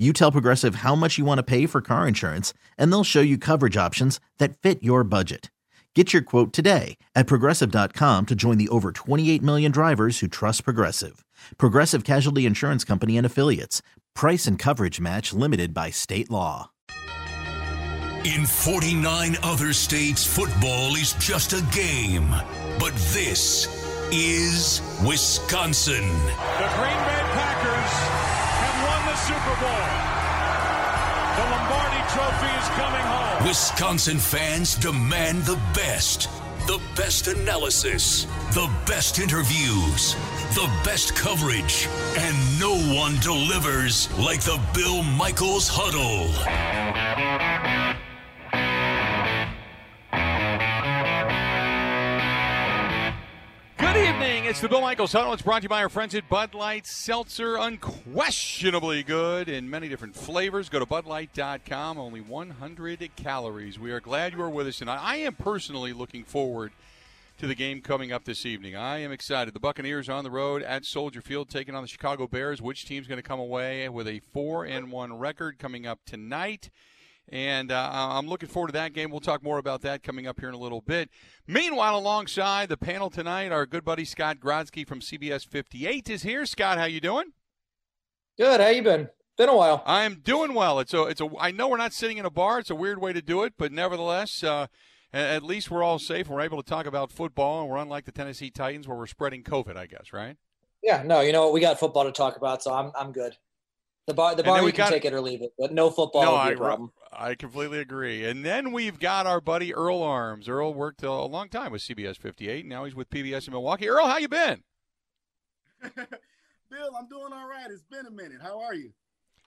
you tell Progressive how much you want to pay for car insurance, and they'll show you coverage options that fit your budget. Get your quote today at progressive.com to join the over 28 million drivers who trust Progressive. Progressive Casualty Insurance Company and Affiliates. Price and coverage match limited by state law. In 49 other states, football is just a game. But this is Wisconsin. The Green Bay Packers Super Bowl. The Lombardi Trophy is coming home. Wisconsin fans demand the best. The best analysis, the best interviews, the best coverage, and no one delivers like the Bill Michaels Huddle. It's the Bill Michaels Huddle. It's brought to you by our friends at Bud Light Seltzer. Unquestionably good in many different flavors. Go to budlight.com. Only 100 calories. We are glad you are with us tonight. I am personally looking forward to the game coming up this evening. I am excited. The Buccaneers on the road at Soldier Field taking on the Chicago Bears. Which team's going to come away with a 4 and 1 record coming up tonight? And uh, I'm looking forward to that game. We'll talk more about that coming up here in a little bit. Meanwhile, alongside the panel tonight, our good buddy Scott Grodsky from CBS 58 is here. Scott, how you doing? Good. How you been? Been a while. I'm doing well. It's a, it's a. I know we're not sitting in a bar. It's a weird way to do it, but nevertheless, uh, at least we're all safe. We're able to talk about football, and we're unlike the Tennessee Titans, where we're spreading COVID. I guess, right? Yeah. No. You know what? We got football to talk about, so I'm I'm good. The bar, the bar, you can take it or leave it, but no football no, I, problem. I completely agree. And then we've got our buddy Earl Arms. Earl worked a long time with CBS 58. Now he's with PBS in Milwaukee. Earl, how you been? Bill, I'm doing all right. It's been a minute. How are you?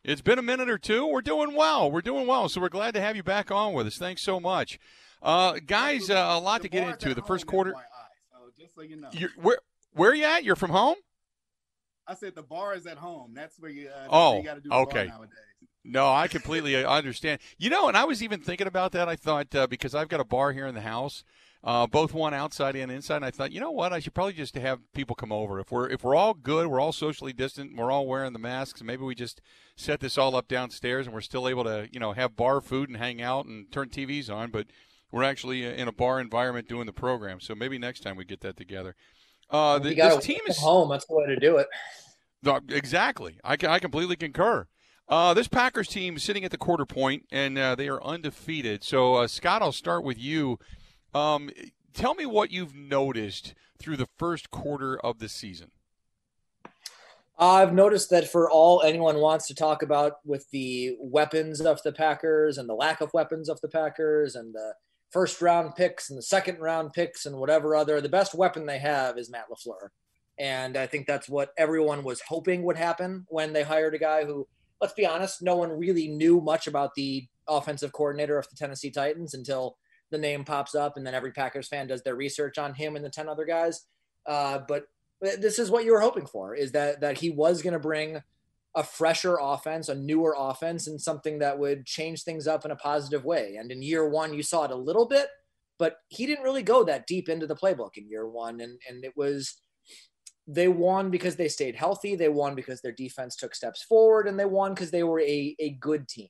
It's been a minute or two. We're doing well. We're doing well. So we're glad to have you back on with us. Thanks so much, uh, guys. Uh, a lot to get into. The first quarter. So just so you know, You're, where where are you at? You're from home. I said the bar is at home. That's where you. Uh, oh, you got to do okay. nowadays. No, I completely uh, understand. You know, and I was even thinking about that. I thought uh, because I've got a bar here in the house, uh, both one outside and inside. And I thought, you know what, I should probably just have people come over. If we're if we're all good, we're all socially distant, we're all wearing the masks. Maybe we just set this all up downstairs, and we're still able to, you know, have bar food and hang out and turn TVs on. But we're actually uh, in a bar environment doing the program. So maybe next time we get that together. Uh, the, this team is home. That's the way to do it. Exactly. I, I completely concur. Uh, this Packers team sitting at the quarter point, and uh, they are undefeated. So, uh, Scott, I'll start with you. Um, tell me what you've noticed through the first quarter of the season. I've noticed that for all anyone wants to talk about with the weapons of the Packers and the lack of weapons of the Packers and the first round picks and the second round picks and whatever other, the best weapon they have is Matt LaFleur. And I think that's what everyone was hoping would happen when they hired a guy who, let's be honest, no one really knew much about the offensive coordinator of the Tennessee Titans until the name pops up and then every Packers fan does their research on him and the 10 other guys. Uh, but this is what you were hoping for is that that he was going to bring a fresher offense, a newer offense, and something that would change things up in a positive way. And in year one, you saw it a little bit, but he didn't really go that deep into the playbook in year one. And and it was they won because they stayed healthy. They won because their defense took steps forward, and they won because they were a, a good team.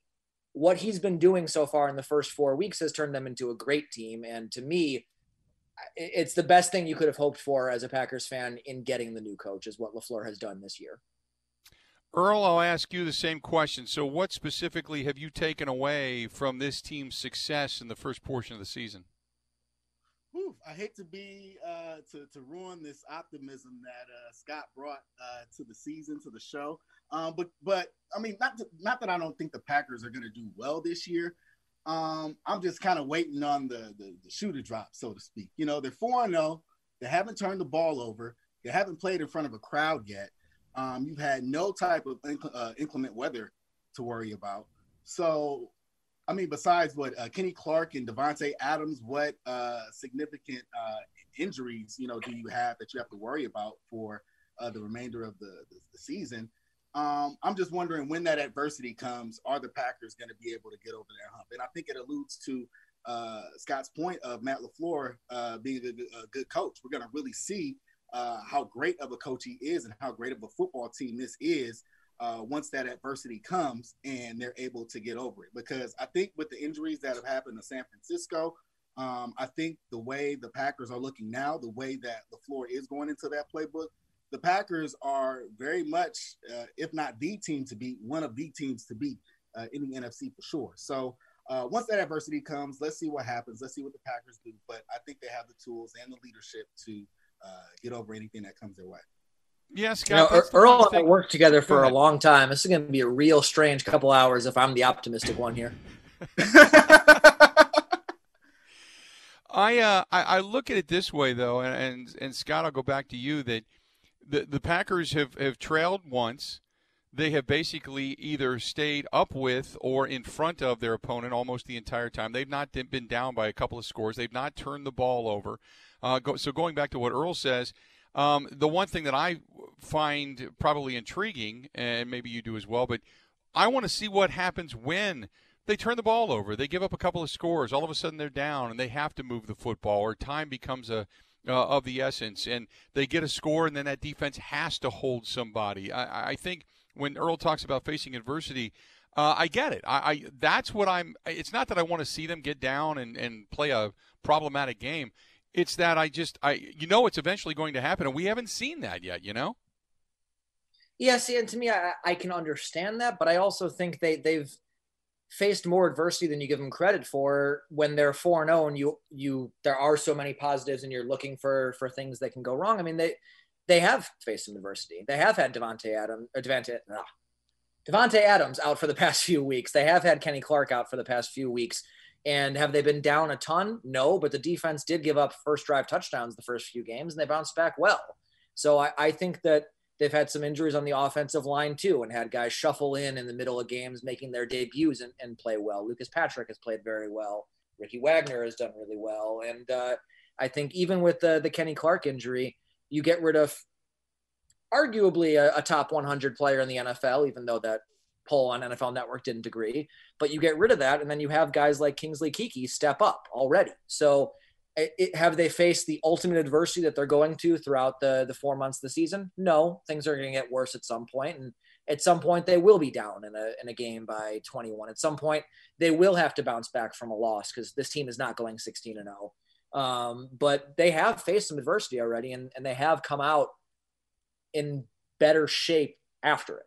What he's been doing so far in the first four weeks has turned them into a great team. And to me, it's the best thing you could have hoped for as a Packers fan in getting the new coach, is what LaFleur has done this year. Earl, I'll ask you the same question. So, what specifically have you taken away from this team's success in the first portion of the season? Whew, I hate to be uh, to to ruin this optimism that uh, Scott brought uh, to the season to the show. Um, but but I mean, not to, not that I don't think the Packers are going to do well this year. Um, I'm just kind of waiting on the, the the shoe to drop, so to speak. You know, they're four and zero. Oh. They haven't turned the ball over. They haven't played in front of a crowd yet. Um, you've had no type of uh, inclement weather to worry about. So I mean, besides what uh, Kenny Clark and Davante Adams, what uh, significant uh, injuries you know do you have that you have to worry about for uh, the remainder of the, the, the season? Um, I'm just wondering when that adversity comes, are the Packers going to be able to get over their hump? And I think it alludes to uh, Scott's point of Matt LaFleur uh, being a, a, good coach. We're going to really see how great of a coach he is and how great of a football team this is uh, once that adversity comes and they're able to get over it. Because I think with the injuries that have happened to San Francisco, um, I think the way the Packers are looking now, the way that LaFleur is going into that playbook, the Packers are very much, uh, if not the team to beat, one of the teams to beat uh, in the NFC for sure. So uh, once that adversity comes, let's see what happens. Let's see what the Packers do. But I think they have the tools and the leadership to uh, get over anything that comes their way. Yes, you know, Earl and I worked together for a long time. This is going to be a real strange couple hours if I'm the optimistic one here. I, uh, I, I look at it this way though, and, and and Scott, I'll go back to you that the the Packers have have trailed once. They have basically either stayed up with or in front of their opponent almost the entire time. They've not been down by a couple of scores. They've not turned the ball over. Uh, go, so going back to what Earl says, um, the one thing that I find probably intriguing, and maybe you do as well, but I want to see what happens when they turn the ball over. They give up a couple of scores. All of a sudden, they're down, and they have to move the football, or time becomes a uh, of the essence, and they get a score, and then that defense has to hold somebody. I, I think when Earl talks about facing adversity. Uh, I get it. I, I, that's what I'm. It's not that I want to see them get down and, and play a problematic game. It's that I just I you know it's eventually going to happen, and we haven't seen that yet. You know. Yeah, see, and to me, I, I can understand that, but I also think they they've faced more adversity than you give them credit for when they're four and zero, oh and you you there are so many positives, and you're looking for for things that can go wrong. I mean, they they have faced some adversity. They have had Davante Adams or Davante ah, Davante Adams out for the past few weeks. They have had Kenny Clark out for the past few weeks. And have they been down a ton? No, but the defense did give up first drive touchdowns the first few games and they bounced back well. So I, I think that they've had some injuries on the offensive line too and had guys shuffle in in the middle of games making their debuts and, and play well. Lucas Patrick has played very well. Ricky Wagner has done really well. And uh, I think even with the, the Kenny Clark injury, you get rid of arguably a, a top 100 player in the NFL, even though that poll on NFL Network didn't agree. But you get rid of that, and then you have guys like Kingsley Keke step up already. So, it, have they faced the ultimate adversity that they're going to throughout the the four months of the season? No, things are going to get worse at some point, and at some point they will be down in a in a game by 21. At some point they will have to bounce back from a loss because this team is not going 16 and 0. Um, but they have faced some adversity already, and and they have come out in better shape after it.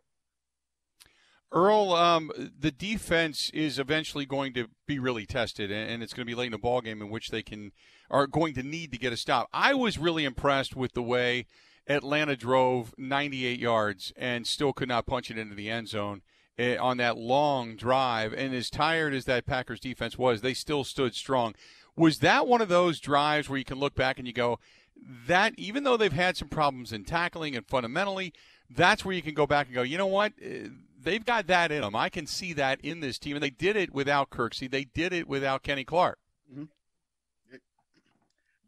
Earl, um, the defense is eventually going to be really tested, and it's going to be late in a ball game in which they can are going to need to get a stop. I was really impressed with the way Atlanta drove 98 yards and still could not punch it into the end zone eh, on that long drive. And as tired as that Packers defense was, they still stood strong. Was that one of those drives where you can look back and you go, that even though they've had some problems in tackling and fundamentally, that's where you can go back and go, you know what? They've got that in them. I can see that in this team, and they did it without Kirksey. They did it without Kenny Clark. Mm-hmm.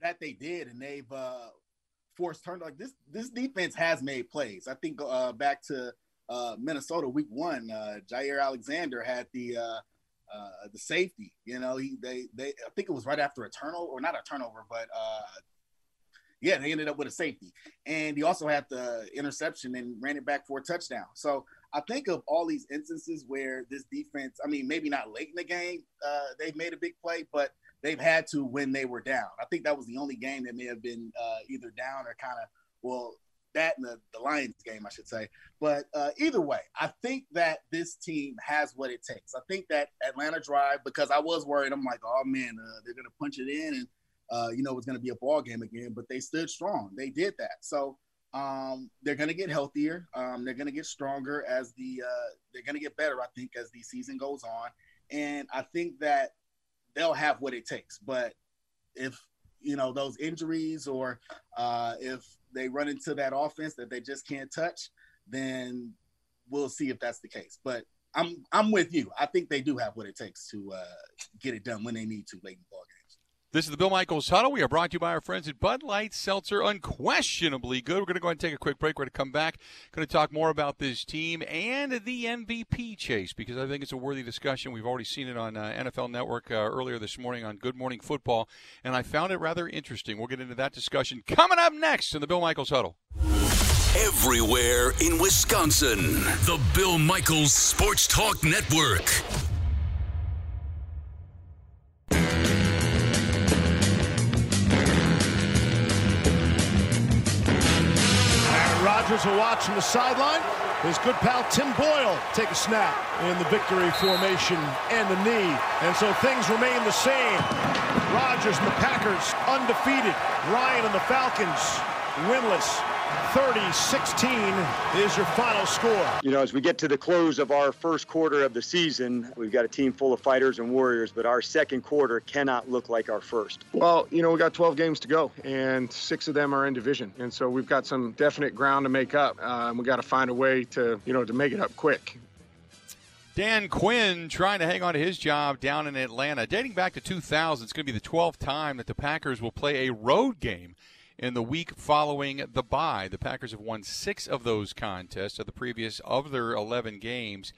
that they did, and they've uh, forced turn like this. This defense has made plays. I think uh, back to uh, Minnesota week one, uh, Jaire Alexander had the uh, uh, the safety. You know, he they they I think it was right after a turnover or not a turnover, but uh, yeah, they ended up with a safety, and he also had the interception and ran it back for a touchdown. So I think of all these instances where this defense, I mean, maybe not late in the game, uh, they've made a big play, but they've had to when they were down. I think that was the only game that may have been uh, either down or kind of, well, that and the, the Lions game, I should say. But uh, either way, I think that this team has what it takes. I think that Atlanta drive, because I was worried, I'm like, oh man, uh, they're going to punch it in and uh, you know, it's going to be a ball game again, but they stood strong. They did that. So um, they're going to get healthier. Um, they're going to get stronger as the uh, they're going to get better. I think as the season goes on, and I think that they'll have what it takes. But if you know those injuries or uh, if they run into that offense that they just can't touch, then we'll see if that's the case. But I'm I'm with you. I think they do have what it takes to uh, get it done when they need to late in the ball games. This is the Bill Michaels Huddle. We are brought to you by our friends at Bud Light Seltzer. Unquestionably good. We're going to go ahead and take a quick break. We're going to come back. Going to talk more about this team and the MVP chase because I think it's a worthy discussion. We've already seen it on uh, NFL Network uh, earlier this morning on Good Morning Football, and I found it rather interesting. We'll get into that discussion coming up next in the Bill Michaels Huddle. Everywhere in Wisconsin. The Bill Michaels Sports Talk Network. Rodgers will watch from the sideline. His good pal Tim Boyle take a snap in the victory formation and the knee. And so things remain the same. Rodgers and the Packers undefeated. Ryan and the Falcons winless 30 16 is your final score. You know, as we get to the close of our first quarter of the season, we've got a team full of fighters and warriors, but our second quarter cannot look like our first. Well, you know, we got 12 games to go, and six of them are in division. And so we've got some definite ground to make up. Uh, we got to find a way to, you know, to make it up quick. Dan Quinn trying to hang on to his job down in Atlanta. Dating back to 2000, it's going to be the 12th time that the Packers will play a road game in the week following the bye. The Packers have won six of those contests of the previous of their 11 games.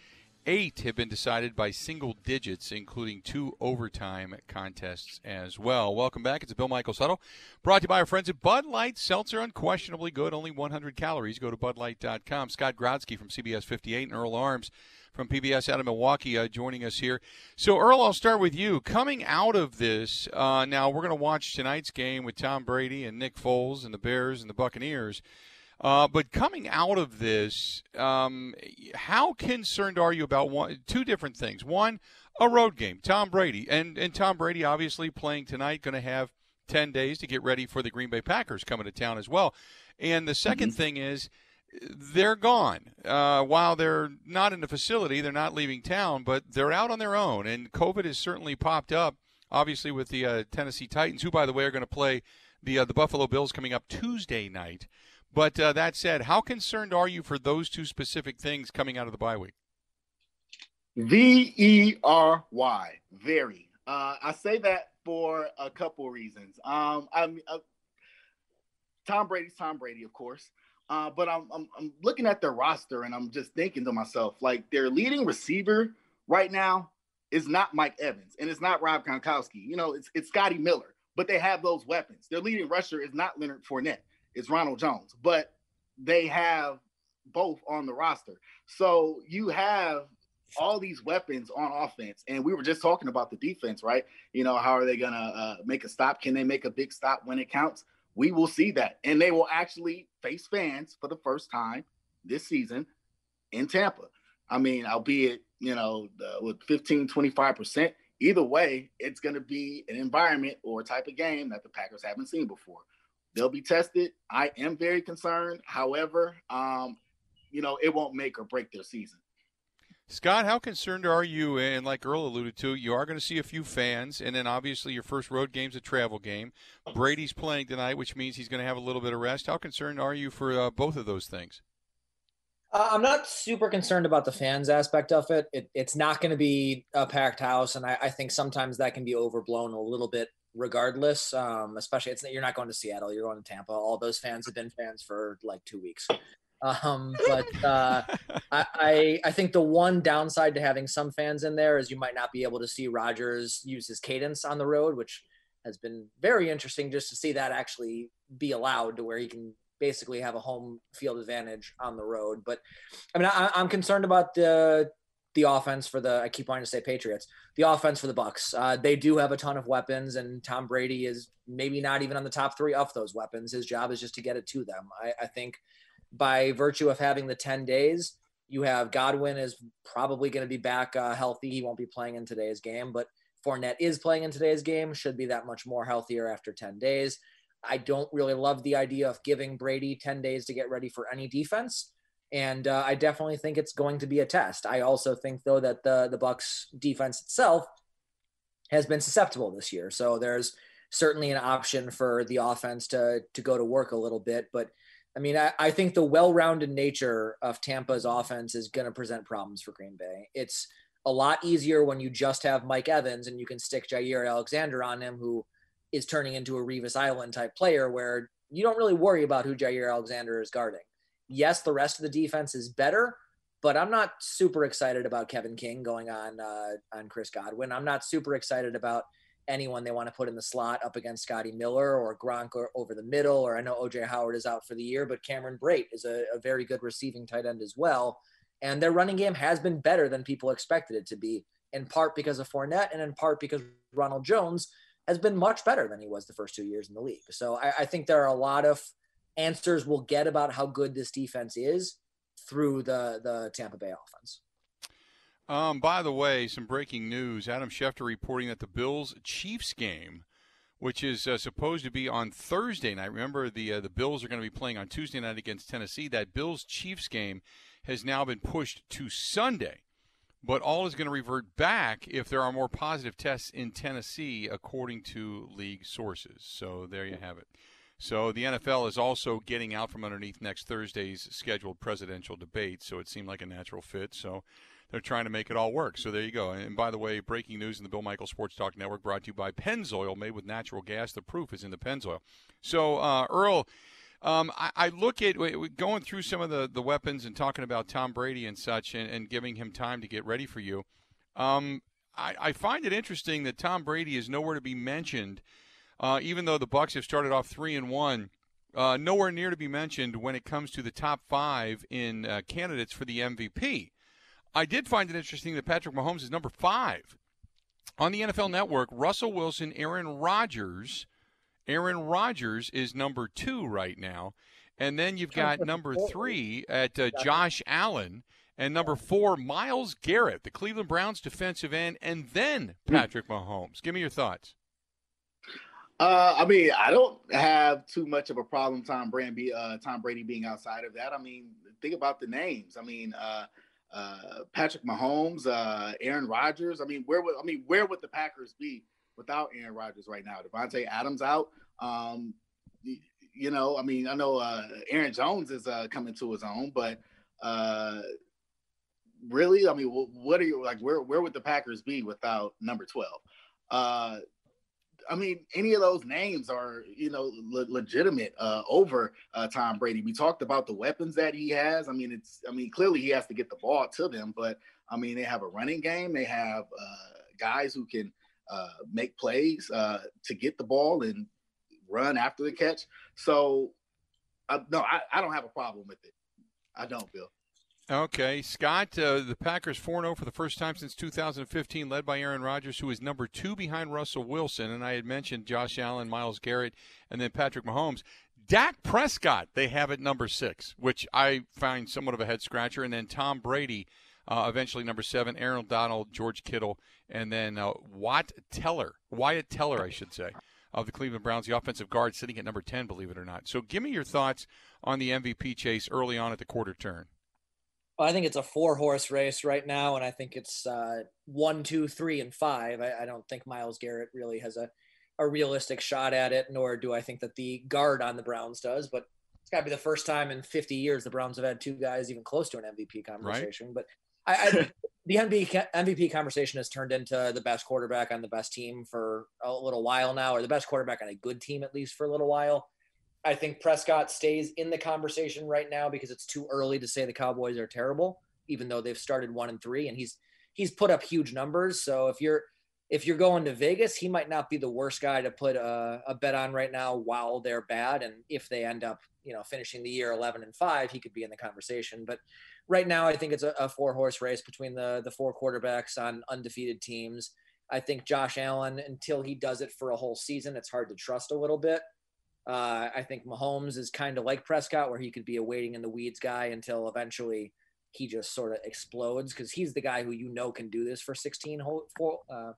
Eight have been decided by single digits, including two overtime contests as well. Welcome back. It's Bill Michaels Huddle, brought to you by our friends at Bud Light. Seltzer, unquestionably good, only 100 calories. Go to budlight.com. Scott Grodsky from CBS 58 and Earl Arms from PBS out of Milwaukee uh, joining us here. So, Earl, I'll start with you. Coming out of this, uh, now we're going to watch tonight's game with Tom Brady and Nick Foles and the Bears and the Buccaneers. Uh, but coming out of this, um, how concerned are you about one, two different things? One, a road game, Tom Brady, and and Tom Brady obviously playing tonight, going to have ten days to get ready for the Green Bay Packers coming to town as well. And the 2nd mm-hmm. thing is they're gone. Uh, while they're not in the facility, they're not leaving town, but they're out on their own. And COVID has certainly popped up, obviously, with the uh, Tennessee Titans, who, by the way, are going to play the uh, the Buffalo Bills coming up Tuesday night. But uh, that said, how concerned are you for those two specific things coming out of the bye week? V E R Y, very. Uh, I say that for a couple reasons. Um, I'm uh, Tom Brady's Tom Brady, of course. Uh, but I'm, I'm, I'm looking at their roster and I'm just thinking to myself, like their leading receiver right now is not Mike Evans and it's not Rob Gronkowski. You know, it's it's Scotty Miller, but they have those weapons. Their leading rusher is not Leonard Fournette, it's Ronald Jones, but they have both on the roster. So you have all these weapons on offense, and we were just talking about the defense, right? You know, how are they gonna uh, make a stop? Can they make a big stop when it counts? We will see that. And they will actually face fans for the first time this season in Tampa. I mean, albeit, you know, the, with 15, 25%, either way, it's going to be an environment or type of game that the Packers haven't seen before. They'll be tested. I am very concerned. However, um, you know, it won't make or break their season. Scott, how concerned are you? And like Earl alluded to, you are going to see a few fans, and then obviously your first road game's a travel game. Brady's playing tonight, which means he's going to have a little bit of rest. How concerned are you for uh, both of those things? Uh, I'm not super concerned about the fans aspect of it. it it's not going to be a packed house, and I, I, think sometimes that can be overblown a little bit. Regardless, um, especially it's you're not going to Seattle, you're going to Tampa. All those fans have been fans for like two weeks. Um, but uh, I, I, I think the one downside to having some fans in there is you might not be able to see Rodgers use his cadence on the road, which has been very interesting just to see that actually be allowed to where he can basically have a home field advantage on the road. But I mean, I, am concerned about the the offense for the. I keep wanting to say Patriots. The offense for the Bucs. Uh, they do have a ton of weapons, and Tom Brady is maybe not even on the top three of those weapons. His job is just to get it to them. I, I think by virtue of having the 10 days. You have Godwin is probably going to be back uh, healthy. He won't be playing in today's game, but Fournette is playing in today's game, should be that much more healthier after 10 days. I don't really love the idea of giving Brady 10 days to get ready for any defense. And uh, I definitely think it's going to be a test. I also think, though, that the the Bucs defense itself has been susceptible this year. So there's certainly an option for the offense to to go to work a little bit. But I mean, I, I think the well-rounded nature of Tampa's offense is going to present problems for Green Bay. It's a lot easier when you just have Mike Evans and you can stick Jaire Alexander on him, who is turning into a Revis Island type player, where you don't really worry about who Jaire Alexander is guarding. Yes, the rest of the defense is better, but I'm not super excited about Kevin King going on uh, on Chris Godwin. I'm not super excited about anyone they want to put in the slot up against Scotty Miller or Gronk or over the middle. Or I know OJ Howard is out for the year, but Cameron Brate is a, a very good receiving tight end as well. And their running game has been better than people expected it to be, in part because of Fournette and in part because Ronald Jones has been much better than he was the first two years in the league. So I, I think there are a lot of answers we'll get about how good this defense is through the the Tampa Bay offense. Um, by the way, some breaking news: Adam Schefter reporting that the Bills Chiefs game, which is uh, supposed to be on Thursday night. Remember, the uh, the Bills are going to be playing on Tuesday night against Tennessee. That Bills Chiefs game has now been pushed to Sunday. But all is going to revert back if there are more positive tests in Tennessee, according to league sources. So there you have it. So the NFL is also getting out from underneath next Thursday's scheduled presidential debate. So it seemed like a natural fit. So they're trying to make it all work. So there you go. And by the way, breaking news in the Bill Michael Sports Talk Network brought to you by Pennzoil, made with natural gas. The proof is in the Pennzoil. So, uh, Earl, um, I, I, look at going through some of the, the weapons and talking about Tom Brady and such and, and giving him time to get ready for you. Um, I, I, find it interesting that Tom Brady is nowhere to be mentioned – uh, even though the Bucs have started off three and one. Uh, nowhere near to be mentioned when it comes to the top five in uh, candidates for the MVP. I did find it interesting that Patrick Mahomes is number five on the NFL Network. Russell Wilson, Aaron Rodgers, Aaron Rodgers is number two right now, and then you've got number three at uh, Josh Allen, and number four Myles Garrett, the Cleveland Browns defensive end, and then. Patrick Mahomes. Give me your thoughts. Uh, I mean, I don't have too much of a problem Tom Brady, uh, Tom Brady being outside of that. I mean, think about the names. I mean, uh, uh, Patrick Mahomes, uh, Aaron Rodgers. I mean, where would I mean where would the Packers be without Aaron Rodgers right now? Davante Adams out. Um, you, you, know, I mean, I know uh, Aaron Jones is uh, coming to his own, but uh, really, I mean, what are you like? Where where would the Packers be without number twelve? Uh, I mean, any of those names are, you know, le- legitimate uh, over uh, Tom Brady. We talked about the weapons that he has. I mean, it's, I mean, clearly he has to get the ball to them, but I mean, they have a running game. They have uh, guys who can uh, make plays uh, to get the ball and run after the catch. So, no, I, I don't have a problem with it. I don't, Bill. Okay, Scott, uh, the Packers 4 0 for the first time since 2015, led by Aaron Rodgers, who is number two behind Russell Wilson. And I had mentioned Josh Allen, Myles Garrett, and then Patrick Mahomes. Dak Prescott, they have at number six, which I find somewhat of a head scratcher. And then Tom Brady, uh, eventually number seven, Aaron Donald, George Kittle, and then uh, Watt Teller, Wyatt Teller, I should say, of the Cleveland Browns, the offensive guard, sitting at number 10, believe it or not. So give me your thoughts on the MVP chase early on at the quarter turn. Well, I think it's a four horse race right now, and I think it's uh, one, two, three, and five. I, I, don't think Myles Garrett really has a, a realistic shot at it, nor do I think that the guard on the Browns does. But it's got to be the first time in 50 years the Browns have had two guys even close to an MVP conversation. Right. But I, I the MVP, MVP conversation has turned into the best quarterback on the best team for a little while now, or the best quarterback on a good team at least for a little while. I think Prescott stays in the conversation right now because it's too early to say the Cowboys are terrible, even though they've started one and three, and he's he's put up huge numbers. So if you're if you're going to Vegas, he might not be the worst guy to put a, a bet on right now while they're bad. And if they end up, you know, finishing the year 11 and five, he could be in the conversation. But right now, I think it's a, a four horse race between the the four quarterbacks on undefeated teams. I think Josh Allen, until he does it for a whole season, it's hard to trust a little bit. Uh, I think Mahomes is kind of like Prescott, where he could be a waiting in the weeds guy until eventually he just sort of explodes because he's the guy who you know can do this for 16 whole, uh,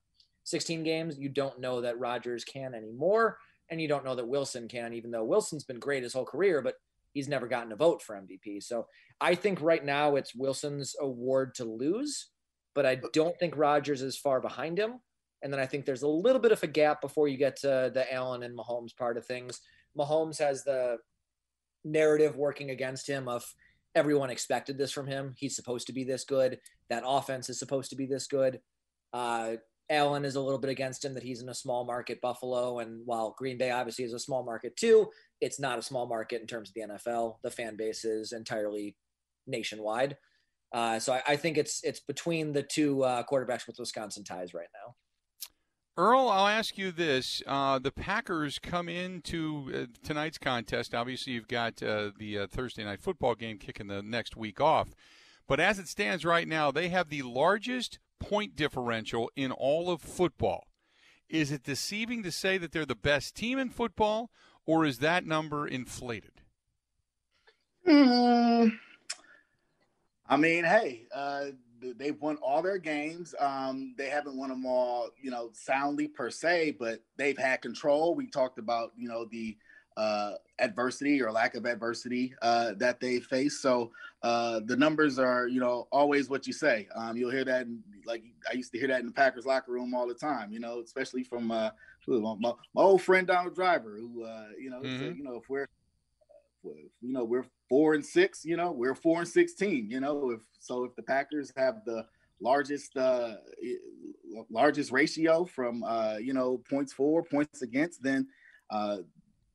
16 games, you don't know that Rodgers can anymore. And you don't know that Wilson can, even though Wilson's been great his whole career, but he's never gotten a vote for MVP. So I think right now it's Wilson's award to lose, but I don't think Rodgers is far behind him. And then I think there's a little bit of a gap before you get to the Allen and Mahomes part of things. Mahomes has the narrative working against him of everyone expected this from him. He's supposed to be this good. That offense is supposed to be this good. Uh, Allen is a little bit against him that he's in a small market Buffalo. And while Green Bay obviously is a small market too, it's not a small market in terms of the NFL. The fan base is entirely nationwide. Uh, so I, I, think it's it's between the two uh, quarterbacks with Wisconsin ties right now. Earl, I'll ask you this: uh, the Packers come into uh, tonight's contest. Obviously, you've got uh, the uh, Thursday night football game kicking the next week off, but as it stands right now, they have the largest point differential in all of football. Is it deceiving to say that they're the best team in football, or is that number inflated? Mm, I mean, hey, uh, they've won all their games. Um, they haven't won them all, you know, soundly per se, but they've had control. We talked about, you know, the uh, adversity or lack of adversity uh, that they face. So uh, the numbers are, you know, always what you say. Um, you'll hear that, in, like I used to hear that in the Packers locker room all the time. You know, especially from uh, my, my, old friend Donald Driver, who, uh, you know, mm-hmm. said, you know, if we're you know we're four and six you know we're four and 16 you know if so if the packers have the largest uh largest ratio from uh you know points for points against then uh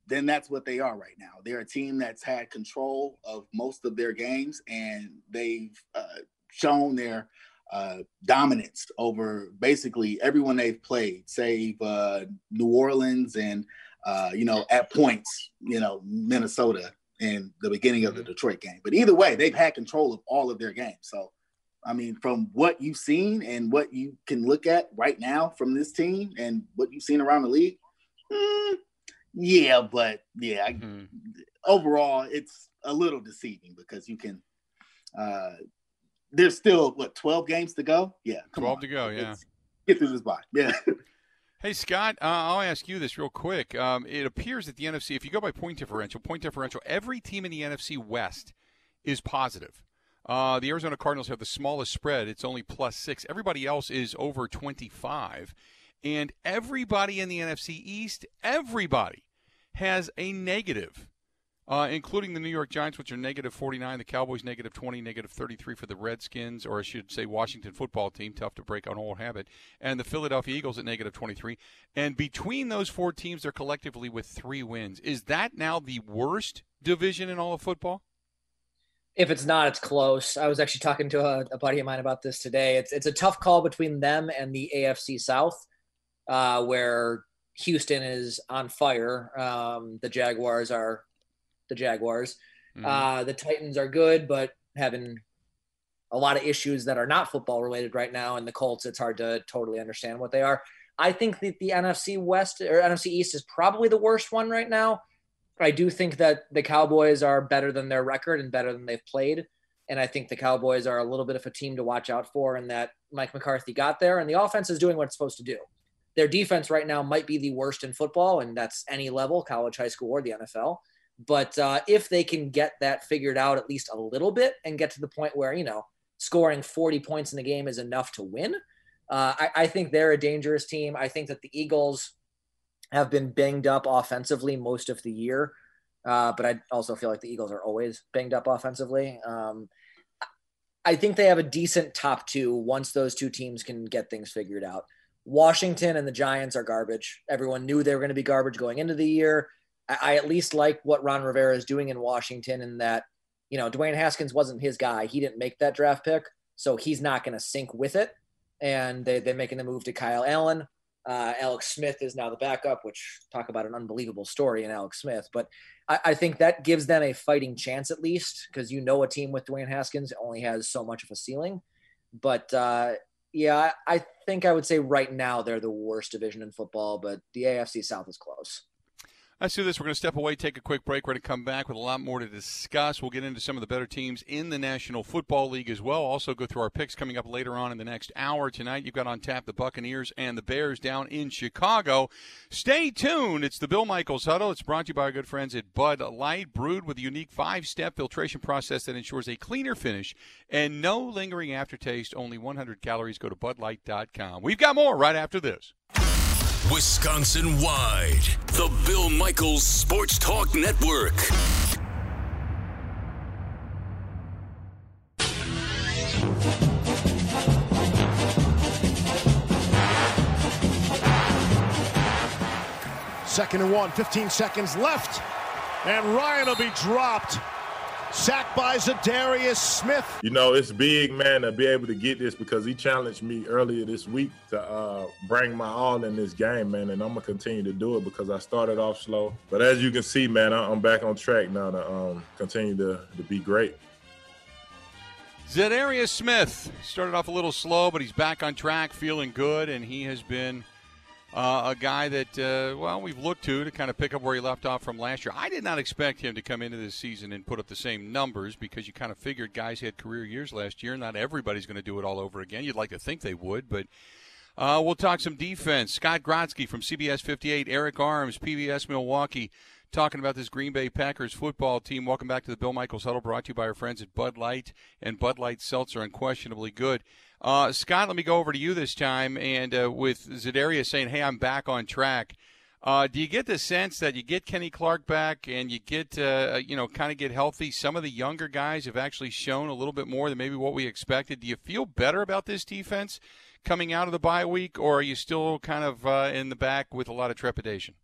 then that's what they are right now. They're a team that's had control of most of their games and they've uh, shown their uh, dominance over basically everyone they've played, save uh, New Orleans and uh, you know at points, you know Minnesota in the beginning of the mm-hmm. Detroit game. But either way, they've had control of all of their games. So, I mean, from what you've seen and what you can look at right now from this team and what you've seen around the league, mm, yeah, but yeah, mm-hmm. overall, it's a little deceiving because you can. Uh, there's still what 12 games to go. Yeah, 12 on. to go. Yeah, it's, get through this bye. Yeah. Hey, Scott, uh, I'll ask you this real quick. Um, it appears that the NFC, if you go by point differential, point differential, every team in the NFC West is positive. Uh, the Arizona Cardinals have the smallest spread. It's only plus six. Everybody else is over 25. And everybody in the NFC East, everybody has a negative uh, including the New York Giants, which are negative 49, the Cowboys negative 20, negative 33 for the Redskins, or I should say Washington football team, tough to break an old habit, and the Philadelphia Eagles at negative 23. And between those four teams, they're collectively with three wins. Is that now the worst division in all of football? If it's not, it's close. I was actually talking to a, a buddy of mine about this today. It's it's a tough call between them and the AFC South, uh, where Houston is on fire. Um, the Jaguars are the Jaguars. Mm-hmm. Uh, the Titans are good, but having a lot of issues that are not football related right now. And the Colts, it's hard to totally understand what they are. I think that the NFC West or NFC East is probably the worst one right now. I do think that the Cowboys are better than their record and better than they've played. And I think the Cowboys are a little bit of a team to watch out for, and that Mike McCarthy got there, and the offense is doing what it's supposed to do. Their defense right now might be the worst in football, and that's any level, college, high school, or the NFL. But uh, if they can get that figured out at least a little bit and get to the point where, you know, scoring 40 points in the game is enough to win, uh, I, I think they're a dangerous team. I think that the Eagles have been banged up offensively most of the year. Uh, but I also feel like the Eagles are always banged up offensively. Um, I think they have a decent top two once those two teams can get things figured out. Washington and the Giants are garbage. Everyone knew they were going to be garbage going into the year. I, I at least like what Ron Rivera is doing in Washington in that, you know, Dwayne Haskins wasn't his guy. He didn't make that draft pick, so he's not going to sync with it. And they, they're making the move to Kyle Allen. Uh, Alex Smith is now the backup, which talk about an unbelievable story in Alex Smith. But I, I think that gives them a fighting chance at least because you know a team with Dwayne Haskins only has so much of a ceiling. But uh, yeah, I think I would say right now they're the worst division in football, but the AFC South is close. Let's do this. We're going to step away, take a quick break. We're going to come back with a lot more to discuss. We'll get into some of the better teams in the National Football League as well. Also, go through our picks coming up later on in the next hour. Tonight, you've got on tap the Buccaneers and the Bears down in Chicago. Stay tuned. It's the Bill Michaels Huddle. It's brought to you by our good friends at Bud Light, brewed with a unique five step filtration process that ensures a cleaner finish and no lingering aftertaste. Only 100 calories. Go to budlight.com. We've got more right after this. Wisconsin wide, the Bill Michaels Sports Talk Network. Second and one, 15 seconds left. And Ryan will be dropped. Sacked by Za'Darius Smith. You know, it's big, man, to be able to get this because he challenged me earlier this week to uh, bring my all in this game, man. And I'm going to continue to do it because I started off slow. But as you can see, man, I'm back on track now to um, continue to, to be great. Za'Darius Smith started off a little slow, but he's back on track, feeling good, and he has been – uh, a guy that, uh, well, we've looked to to kind of pick up where he left off from last year. I did not expect him to come into this season and put up the same numbers because you kind of figured guys had career years last year. Not everybody's going to do it all over again. You'd like to think they would, but uh, we'll talk some defense. Scott Grodsky from CBS 58, Eric Arms, PBS Milwaukee, talking about this Green Bay Packers football team. Welcome back to the Bill Michaels Huddle, brought to you by our friends at Bud Light and Bud Light Seltzer, unquestionably good. Uh, Scott, let me go over to you this time, and uh, with Za'Darius saying, "Hey, I'm back on track." Uh, do you get the sense that you get Kenny Clark back and you get, uh, you know, kind of get healthy? Some of the younger guys have actually shown a little bit more than maybe what we expected. Do you feel better about this defense coming out of the bye week, or are you still kind of uh, in the back with a lot of trepidation?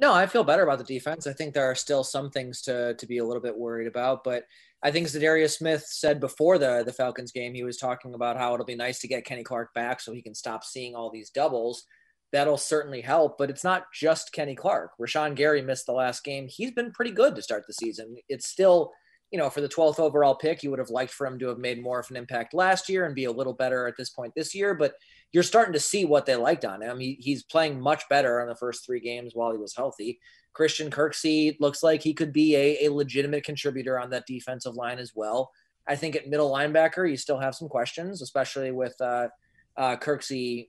No, I feel better about the defense. I think there are still some things to to be a little bit worried about, but I think Za'Darius Smith said before the the Falcons game, he was talking about how it'll be nice to get Kenny Clark back so he can stop seeing all these doubles. That'll certainly help, but it's not just Kenny Clark. Rashan Gary missed the last game. He's been pretty good to start the season. It's still, you know, for the 12th overall pick, you would have liked for him to have made more of an impact last year and be a little better at this point this year, but you're starting to see what they liked on him. He, he's playing much better on the first three games while he was healthy. Christian Kirksey looks like he could be a, a legitimate contributor on that defensive line as well. I think at middle linebacker, you still have some questions, especially with uh, uh, Kirksey.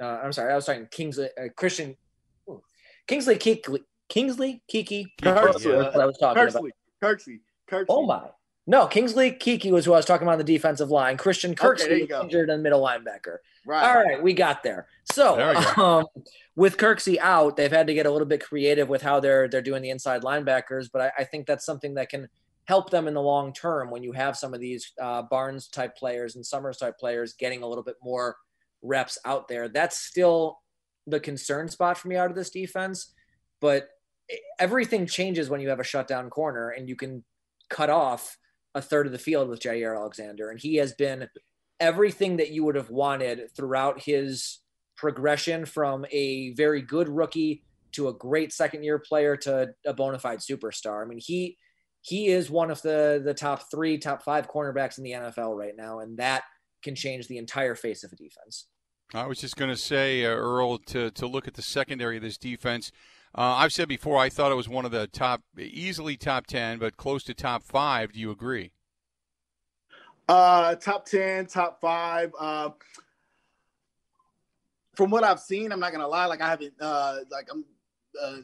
Uh, I'm sorry, I was talking Kingsley, uh, Christian, Kingsley Keke, Kingsley Keke. Kirksey, I was talking Kirksey, about. Kirksey, Kirksey. Oh my. No, Kingsley Keke was who I was talking about on the defensive line. Christian Kirksey there you injured in middle linebacker. Right. All right, we got there. So There um, with Kirksey out, they've had to get a little bit creative with how they're they're doing the inside linebackers. But I, I think that's something that can help them in the long term when you have some of these uh, Barnes type players and Summers type players getting a little bit more reps out there. That's still the concern spot for me out of this defense. But everything changes when you have a shutdown corner and you can cut off a third of the field with Jaire Alexander. And he has been everything that you would have wanted throughout his progression from a very good rookie to a great second year player to a bona fide superstar. I mean, he he is one of the the top three, top five cornerbacks in the NFL right now, and that can change the entire face of a defense. I was just going to say, uh, Earl, to, to look at the secondary of this defense. Uh, I've said before, I thought it was one of the top, easily top 10, but close to top five. Do you agree? Uh, top ten, top five. Uh, from what I've seen, I'm not gonna lie. Like I haven't. Uh, like I'm. Uh,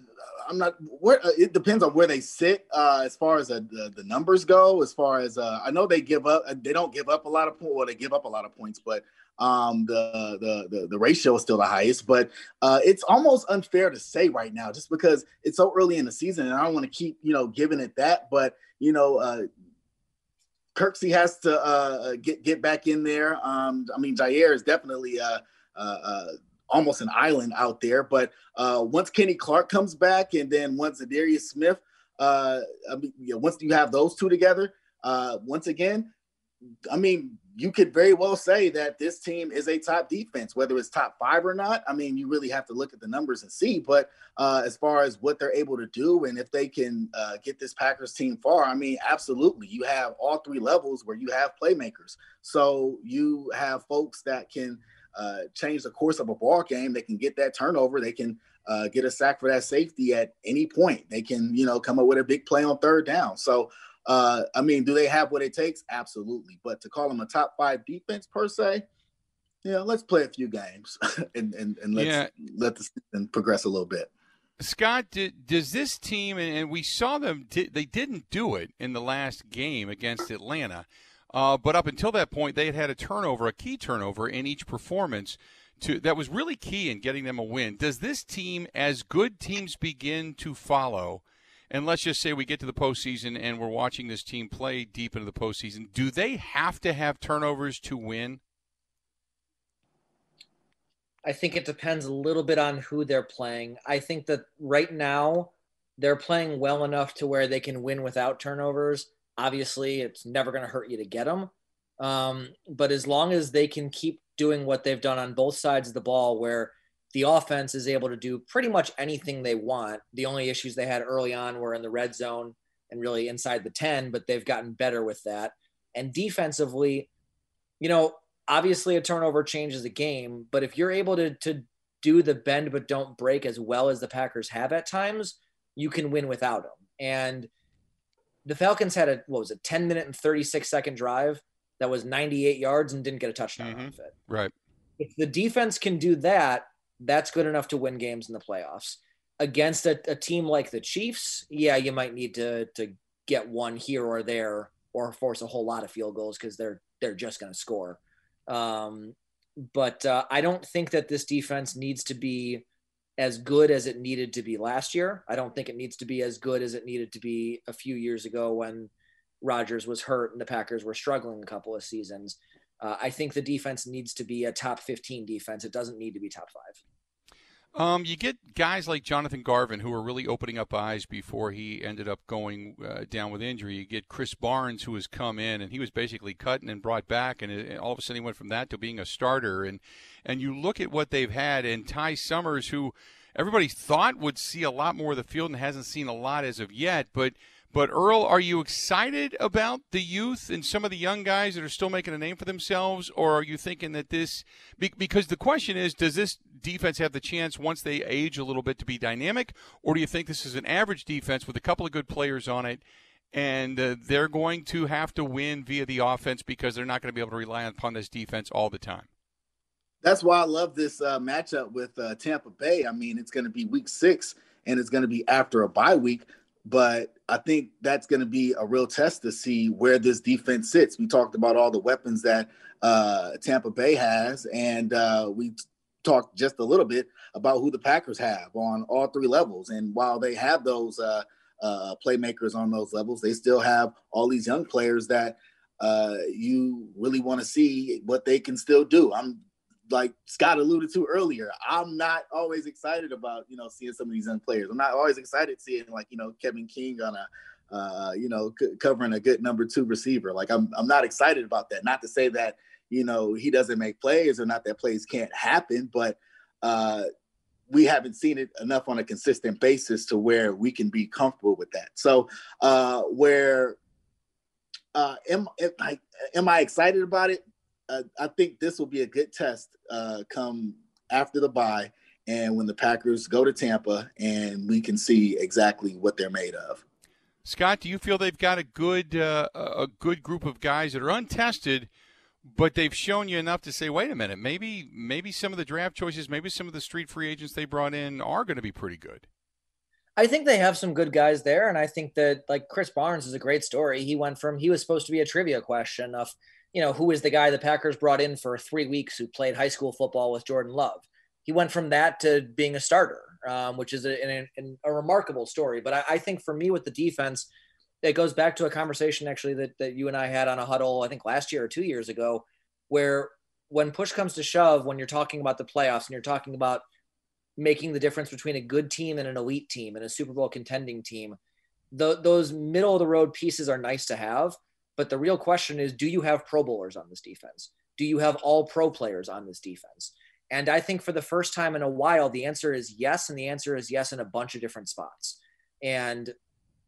I'm not. Where uh, it depends on where they sit uh, as far as uh, the the numbers go. As far as uh, I know, they give up. They don't give up a lot of points. Well, they give up a lot of points, but um, the, the the the ratio is still the highest. But uh, it's almost unfair to say right now, just because it's so early in the season, and I don't want to keep you know giving it that. But you know, uh, Kirksey has to uh, get get back in there. Um, I mean, Jaire is definitely uh, uh, uh, almost an island out there. But uh, once Kenny Clark comes back, and then once Adarius Smith, uh, I mean, you know, once you have those two together, uh, once again, I mean, you could very well say that this team is a top defense, whether it's top five or not. I mean, you really have to look at the numbers and see. But uh, as far as what they're able to do and if they can uh, get this Packers team far, I mean, absolutely. You have all three levels where you have playmakers. So you have folks that can uh, change the course of a ball game. They can get that turnover. They can uh, get a sack for that safety at any point. They can, you know, come up with a big play on third down. So, uh, I mean, do they have what it takes? Absolutely. But to call them a top five defense per se, yeah, let's play a few games and and, and let's yeah. let the season progress a little bit. Scott, did, does this team, and we saw them, they didn't do it in the last game against Atlanta, uh, but up until that point, they had had a turnover, a key turnover in each performance to that was really key in getting them a win. Does this team, as good teams begin to follow, and let's just say we get to the postseason and we're watching this team play deep into the postseason, do they have to have turnovers to win? I think it depends a little bit on who they're playing. I think that right now they're playing well enough to where they can win without turnovers. Obviously, it's never going to hurt you to get them. Um, but as long as they can keep doing what they've done on both sides of the ball, where the offense is able to do pretty much anything they want, the only issues they had early on were in the red zone and really inside the 10, but they've gotten better with that. And defensively, you know, obviously a turnover changes the game, but if you're able to to do the bend but don't break as well as the Packers have at times, you can win without them. And the Falcons had a what was it, 10 minute and 36 second drive that was 98 yards and didn't get a touchdown mm-hmm. of it. Right. If the defense can do that, that's good enough to win games in the playoffs. Against a, a team like the Chiefs, yeah, you might need to to get one here or there or force a whole lot of field goals because they're they're just going to score. Um, but uh, I don't think that this defense needs to be as good as it needed to be last year. I don't think it needs to be as good as it needed to be a few years ago when Rodgers was hurt and the Packers were struggling a couple of seasons. Uh, I think the defense needs to be a top 15 defense. It doesn't need to be top five. Um, you get guys like Jonathan Garvin who are really opening up eyes before he ended up going uh, down with injury. You get Krys Barnes who has come in and he was basically cut and brought back, and, and all of a sudden he went from that to being a starter. And and you look at what they've had, and Ty Summers, who everybody thought would see a lot more of the field and hasn't seen a lot as of yet, but but Earl, are you excited about the youth and some of the young guys that are still making a name for themselves, or are you thinking that this? Because the question is, does this defense have the chance once they age a little bit to be dynamic, or do you think this is an average defense with a couple of good players on it? And uh, they're going to have to win via the offense because they're not going to be able to rely upon this defense all the time. That's why I love this uh, matchup with uh, Tampa Bay. I mean, it's going to be week six, and it's going to be after a bye week but I think that's going to be a real test to see where this defense sits. We talked about all the weapons that uh, Tampa Bay has, and uh, we talked just a little bit about who the Packers have on all three levels. And while they have those uh, uh playmakers on those levels, they still have all these young players that uh, you really want to see what they can still do. I'm like Scott alluded to earlier, I'm not always excited about you know seeing some of these young players. I'm not always excited seeing like you know Kevin King on a uh, you know c- covering a good number two receiver. Like I'm I'm not excited about that. Not to say that you know he doesn't make plays or not that plays can't happen, but uh, we haven't seen it enough on a consistent basis to where we can be comfortable with that. So uh, where uh, am, am I am I excited about it? Uh, I think this will be a good test uh, come after the bye and when the Packers go to Tampa and we can see exactly what they're made of. Scott, do you feel they've got a good uh, a good group of guys that are untested, but they've shown you enough to say, wait a minute, maybe maybe some of the draft choices, maybe some of the street free agents they brought in are going to be pretty good. I think they have some good guys there, and I think that like Krys Barnes is a great story. He went from he was supposed to be a trivia question of you know, who is the guy the Packers brought in for three weeks who played high school football with Jordan Love. He went from that to being a starter, um, which is a, a, a, remarkable story. But I, I, think for me with the defense, it goes back to a conversation actually that, that you and I had on a huddle, I think last year or two years ago, where when push comes to shove, when you're talking about the playoffs and you're talking about making the difference between a good team and an elite team and a Super Bowl contending team, the, those middle of the road pieces are nice to have but the real question is do you have Pro Bowlers on this defense? Do you have all pro players on this defense? And I think for the first time in a while, the answer is yes. And the answer is yes in a bunch of different spots. And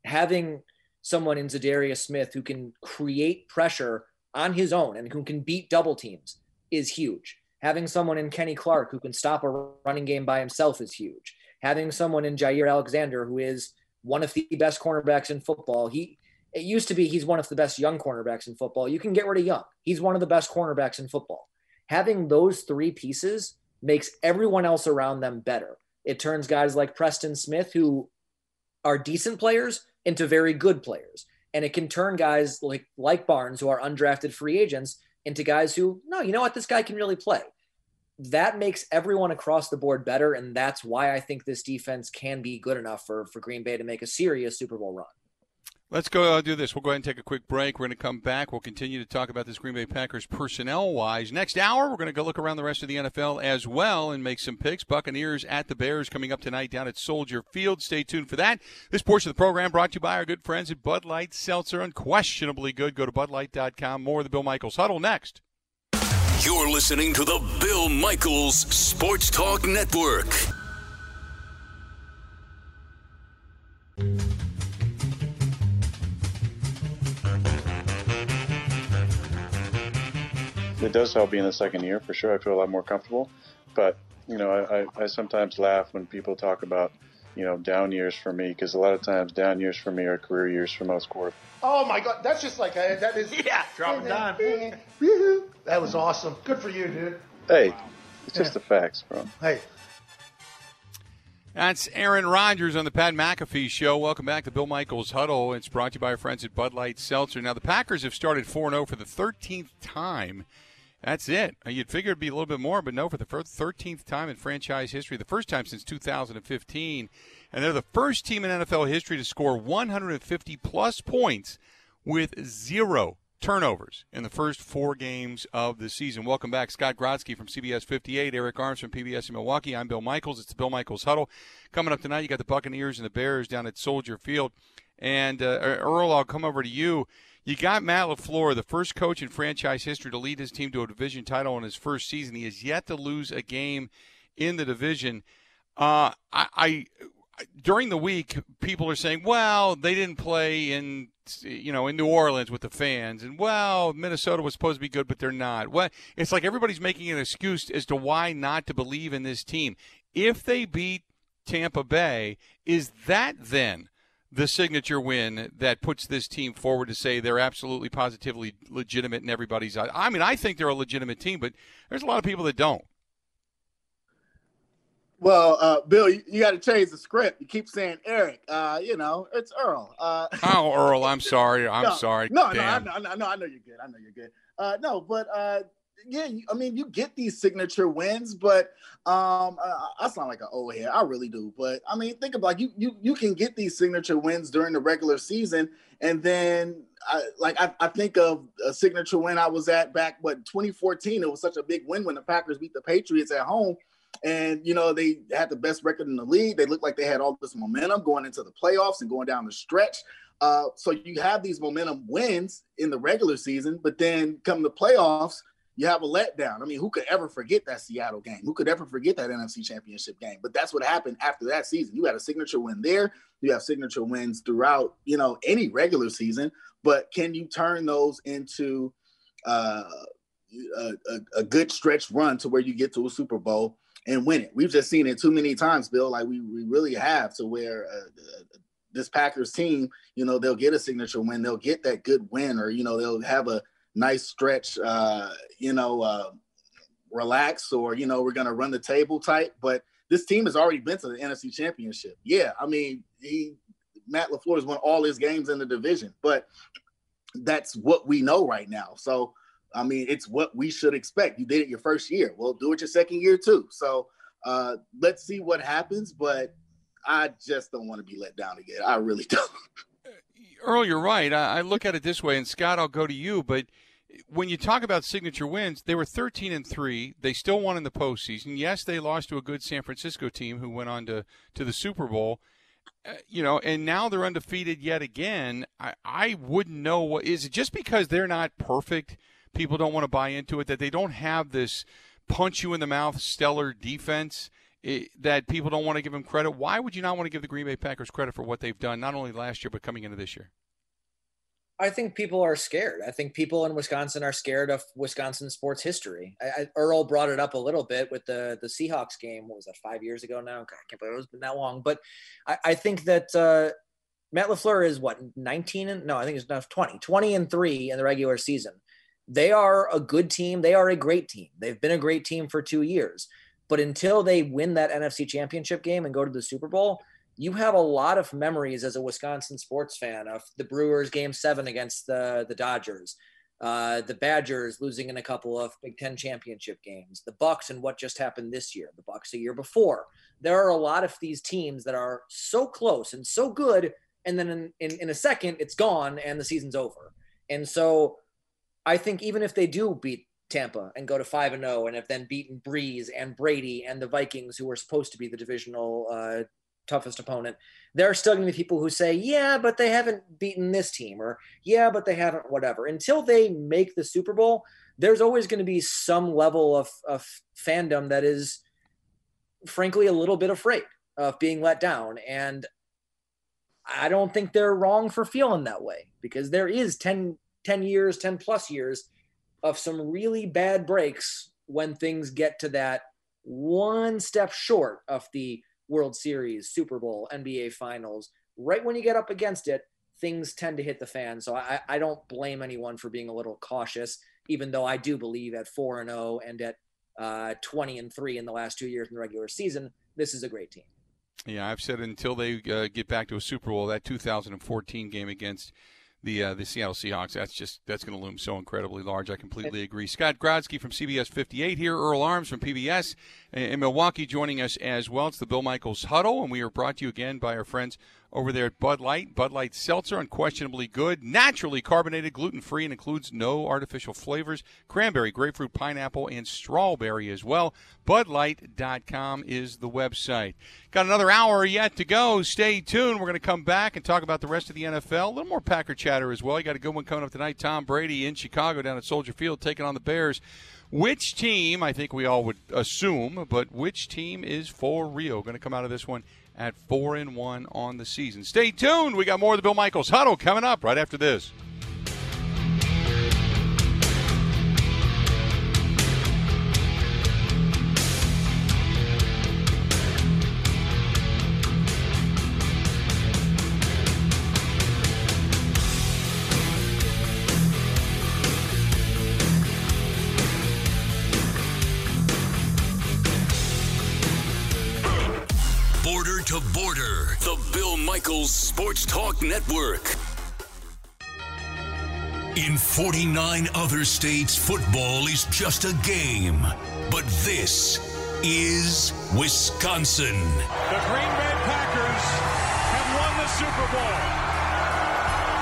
having someone in Za'Darius Smith who can create pressure on his own and who can beat double teams is huge. Having someone in Kenny Clark who can stop a running game by himself is huge. Having someone in Jaire Alexander who is one of the best cornerbacks in football. He it used to be he's one of the best young cornerbacks in football. You can get rid of young. He's one of the best cornerbacks in football. Having those three pieces makes everyone else around them better. It turns guys like Preston Smith, who are decent players, into very good players. And it can turn guys like like Barnes, who are undrafted free agents, into guys who, no, you know what, this guy can really play. That makes everyone across the board better. And that's why I think this defense can be good enough for, for Green Bay to make a serious Super Bowl run. Let's go uh, do this. We'll go ahead and take a quick break. We're going to come back. We'll continue to talk about this Green Bay Packers personnel wise. Next hour, we're going to go look around the rest of the NFL as well and make some picks. Buccaneers at the Bears coming up tonight down at Soldier Field. Stay tuned for that. This portion of the program brought to you by our good friends at Bud Light Seltzer. Unquestionably good. Go to budlight.com. More of the Bill Michaels Huddle next. You're listening to the Bill Michaels Sports Talk Network. It does help being the second year for sure. I feel a lot more comfortable, but you know, I, I, I sometimes laugh when people talk about you know down years for me because a lot of times down years for me are career years for most quarterbacks. Oh my God, that's just like a, that is yeah, drop it down. That was awesome. Good for you, dude. Hey, it's just the facts, bro. Hey. That's Aaron Rodgers on the Pat McAfee Show. Welcome back to Bill Michaels Huddle. It's brought to you by our friends at Bud Light Seltzer. Now, the Packers have started 4 0 for the 13th time that's it. You'd figure it'd be a little bit more, but no, for the 13th time in franchise history, the first time since 2015. And they're the first team in NFL history to score 150 plus points with zero turnovers in the first four games of the season. Welcome back, Scott Grodsky from CBS 58, Eric Arms from PBS in Milwaukee. I'm Bill Michaels. It's the Bill Michaels Huddle. Coming up tonight, you got the Buccaneers and the Bears down at Soldier Field. And uh, Earl, I'll come over to you. You got Matt LaFleur, the first coach in franchise history to lead his team to a division title in his first season. He has yet to lose a game in the division. Uh, I, I during the week, people are saying, "Well, they didn't play in, you know, in New Orleans with the fans," and well, Minnesota was supposed to be good, but they're not. Well, it's like everybody's making an excuse as to why not to believe in this team. If they beat Tampa Bay, is that then the signature win that puts this team forward to say they're absolutely positively legitimate in everybody's eyes. I mean, I think they're a legitimate team, but there's a lot of people that don't. Well, uh, Bill, you, you got to change the script. You keep saying Eric. Uh, you know, it's Earl. Uh, oh, Earl, I'm sorry. I'm no, sorry. No, Damn. no, I, no, no, I know you're good. I know you're good. Uh, no, but uh, yeah, I mean, you get these signature wins, but um, I, I sound like an old head. I really do. But I mean, think about like, you you you can get these signature wins during the regular season, and then I, like I, I think of a signature win I was at back what 2014. It was such a big win when the Packers beat the Patriots at home. And you know they had the best record in the league. They looked like they had all this momentum going into the playoffs and going down the stretch. Uh, so you have these momentum wins in the regular season, but then come the playoffs, you have a letdown. I mean, who could ever forget that Seattle game? Who could ever forget that NFC Championship game? But that's what happened after that season. You had a signature win there. You have signature wins throughout, you know, any regular season. But can you turn those into uh, a, a, a good stretch run to where you get to a Super Bowl and win it? We've just seen it too many times, Bill. Like we, we really have to where uh, this Packers team, you know, they'll get a signature win, they'll get that good win, or you know, they'll have a nice stretch, uh, you know, uh, relax or, you know, we're going to run the table type. But this team has already been to the NFC championship. Yeah. I mean, he, Matt LaFleur has won all his games in the division, but that's what we know right now. So, I mean, it's what we should expect. You did it your first year. Well, do it your second year too. So, uh, let's see what happens. But I just don't want to be let down again. I really don't. Earl, you're right. I, I look at it this way, and Scott, I'll go to you, but when you talk about signature wins, they were 13 and three. They still won in the postseason. Yes, they lost to a good San Francisco team who went on to to the Super Bowl. Uh, you know, and now they're undefeated yet again. I, I wouldn't know what is it just because they're not perfect. People don't want to buy into it that they don't have this punch you in the mouth stellar defense it, that people don't want to give them credit. Why would you not want to give the Green Bay Packers credit for what they've done, not only last year but coming into this year? I think people are scared. I think people in Wisconsin are scared of Wisconsin sports history. I, I, Earl brought it up a little bit with the the Seahawks game. What was that? Five years ago now. God, I can't believe it's been that long. But I, I think that uh, Matt LaFleur is what 19 and no, I think it's not 20, 20 and three in the regular season. They are a good team. They are a great team. They've been a great team for two years. But until they win that NFC Championship game and go to the Super Bowl, you have a lot of memories as a Wisconsin sports fan of the Brewers game seven against the, the Dodgers, uh, the Badgers losing in a couple of Big Ten championship games, the Bucks and what just happened this year, the Bucks a year before. There are a lot of these teams that are so close and so good, and then in, in, in a second it's gone and the season's over. And so I think even if they do beat Tampa and go to five and zero, and have then beaten Brees and Brady and the Vikings, who were supposed to be the divisional uh, toughest opponent, there are still going to be people who say, yeah, but they haven't beaten this team, or yeah, but they haven't, whatever. Until they make the Super Bowl, there's always going to be some level of, of fandom that is, frankly, a little bit afraid of being let down. And I don't think they're wrong for feeling that way because there is 10, 10 years, 10 plus years of some really bad breaks when things get to that one step short of the World Series, Super Bowl, NBA Finals, right when you get up against it, things tend to hit the fan. So I, I don't blame anyone for being a little cautious, even though I do believe at 4 and 0 and at uh, 20 and 3 in the last two years in the regular season, this is a great team. Yeah, I've said until they uh, get back to a Super Bowl, that 2014 game against the uh, the Seattle Seahawks. That's just that's going to loom so incredibly large. I completely agree. Scott Grodsky from CBS 58 here. Earl Arms from PBS in Milwaukee joining us as well. It's the Bill Michaels Huddle, and we are brought to you again by our friends over there at Bud Light. Bud Light Seltzer, unquestionably good, naturally carbonated, gluten free, and includes no artificial flavors cranberry, grapefruit, pineapple, and strawberry as well. BudLight.com is the website. Got another hour yet to go. Stay tuned. We're going to come back and talk about the rest of the NFL. A little more Packer chatter as well. You got a good one coming up tonight. Tom Brady in Chicago down at Soldier Field taking on the Bears. Which team, I think we all would assume, but which team is for real going to come out of this one at four and one on the season. Stay tuned. We got more of the Bill Michaels huddle coming up right after this. Michaels Sports Talk Network. In 49 other states, football is just a game. But this is Wisconsin. The Green Bay Packers have won the Super Bowl.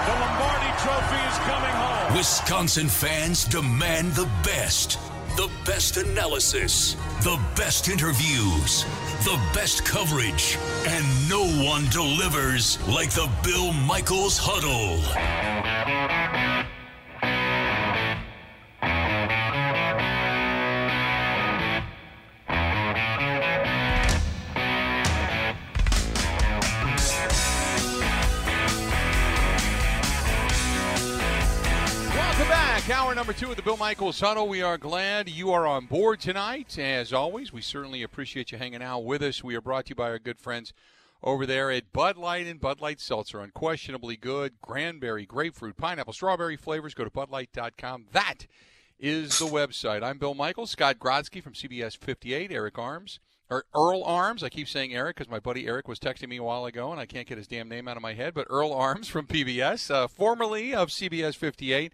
The Lombardi Trophy is coming home. Wisconsin fans demand the best the best analysis, the best interviews, the best coverage, and no one delivers like the Bill Michaels Huddle. Two of the Bill Michaels Huddle. We are glad you are on board tonight. As always, we certainly appreciate you hanging out with us. We are brought to you by our good friends over there at Bud Light and Bud Light Seltzer. Unquestionably good. Cranberry, grapefruit, pineapple, strawberry flavors. Go to budlight.com. That is the website. I'm Bill Michaels. Scott Grodsky from CBS 58. Eric Arms. Or Earl Arms. I keep saying Eric because my buddy Eric was texting me a while ago and I can't get his damn name out of my head. But Earl Arms from PBS, uh, formerly of CBS 58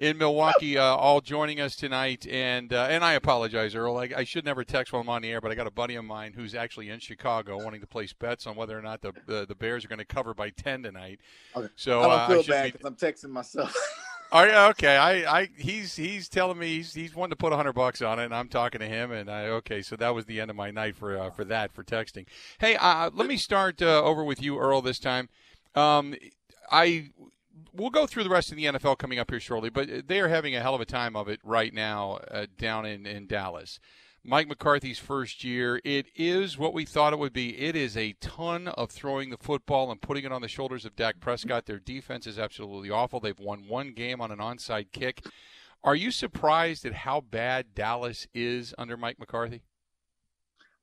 in Milwaukee, uh, all joining us tonight. And uh, and I apologize, Earl. I, I, should never text while I'm on the air, but I got a buddy of mine who's actually in Chicago wanting to place bets on whether or not the the, the Bears are going to cover by ten tonight. Okay. So I don't uh, feel I bad because I'm texting myself. Are you okay? I, I he's he's telling me he's he's wanting to put hundred bucks on it, and I'm talking to him, and I okay. So that was the end of my night for uh, for that for texting. Hey, uh, let me start uh, over with you, Earl. This time, um, I we'll go through the rest of the NFL coming up here shortly, but they are having a hell of a time of it right now uh, down in, in Dallas. Mike McCarthy's first year. It is what we thought it would be. It is a ton of throwing the football and putting it on the shoulders of Dak Prescott. Their defense is absolutely awful. They've won one game on an onside kick. Are you surprised at how bad Dallas is under Mike McCarthy?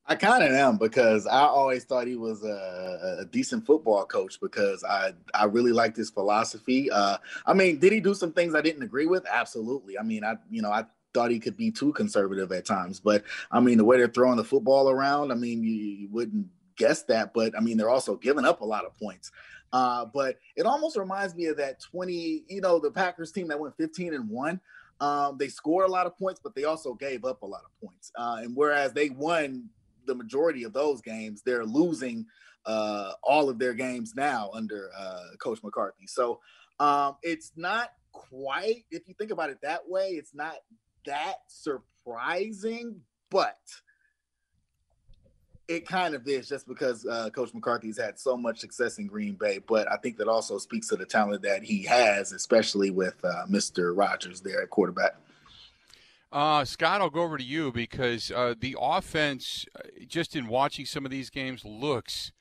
I kind of am because I always thought he was a, a, decent football coach because I I really liked his philosophy. Uh, I mean, did he do some things I didn't agree with? Absolutely. I mean, I you know I thought he could be too conservative at times, but I mean the way they're throwing the football around, I mean you, you wouldn't guess that, but I mean they're also giving up a lot of points. Uh, but it almost reminds me of that 20, you know, the Packers team that went 15 and one. Um, they scored a lot of points, but they also gave up a lot of points. Uh, and whereas they won the majority of those games, they're losing uh, all of their games now under uh, Coach McCarthy. So um, it's not quite, if you think about it that way, it's not that surprising, but it kind of is just because uh, Coach McCarthy's had so much success in Green Bay. But I think that also speaks to the talent that he has, especially with uh, Mr. Rodgers there at quarterback. Uh, Scott, I'll go over to you because uh, the offense, uh, just in watching some of these games, looks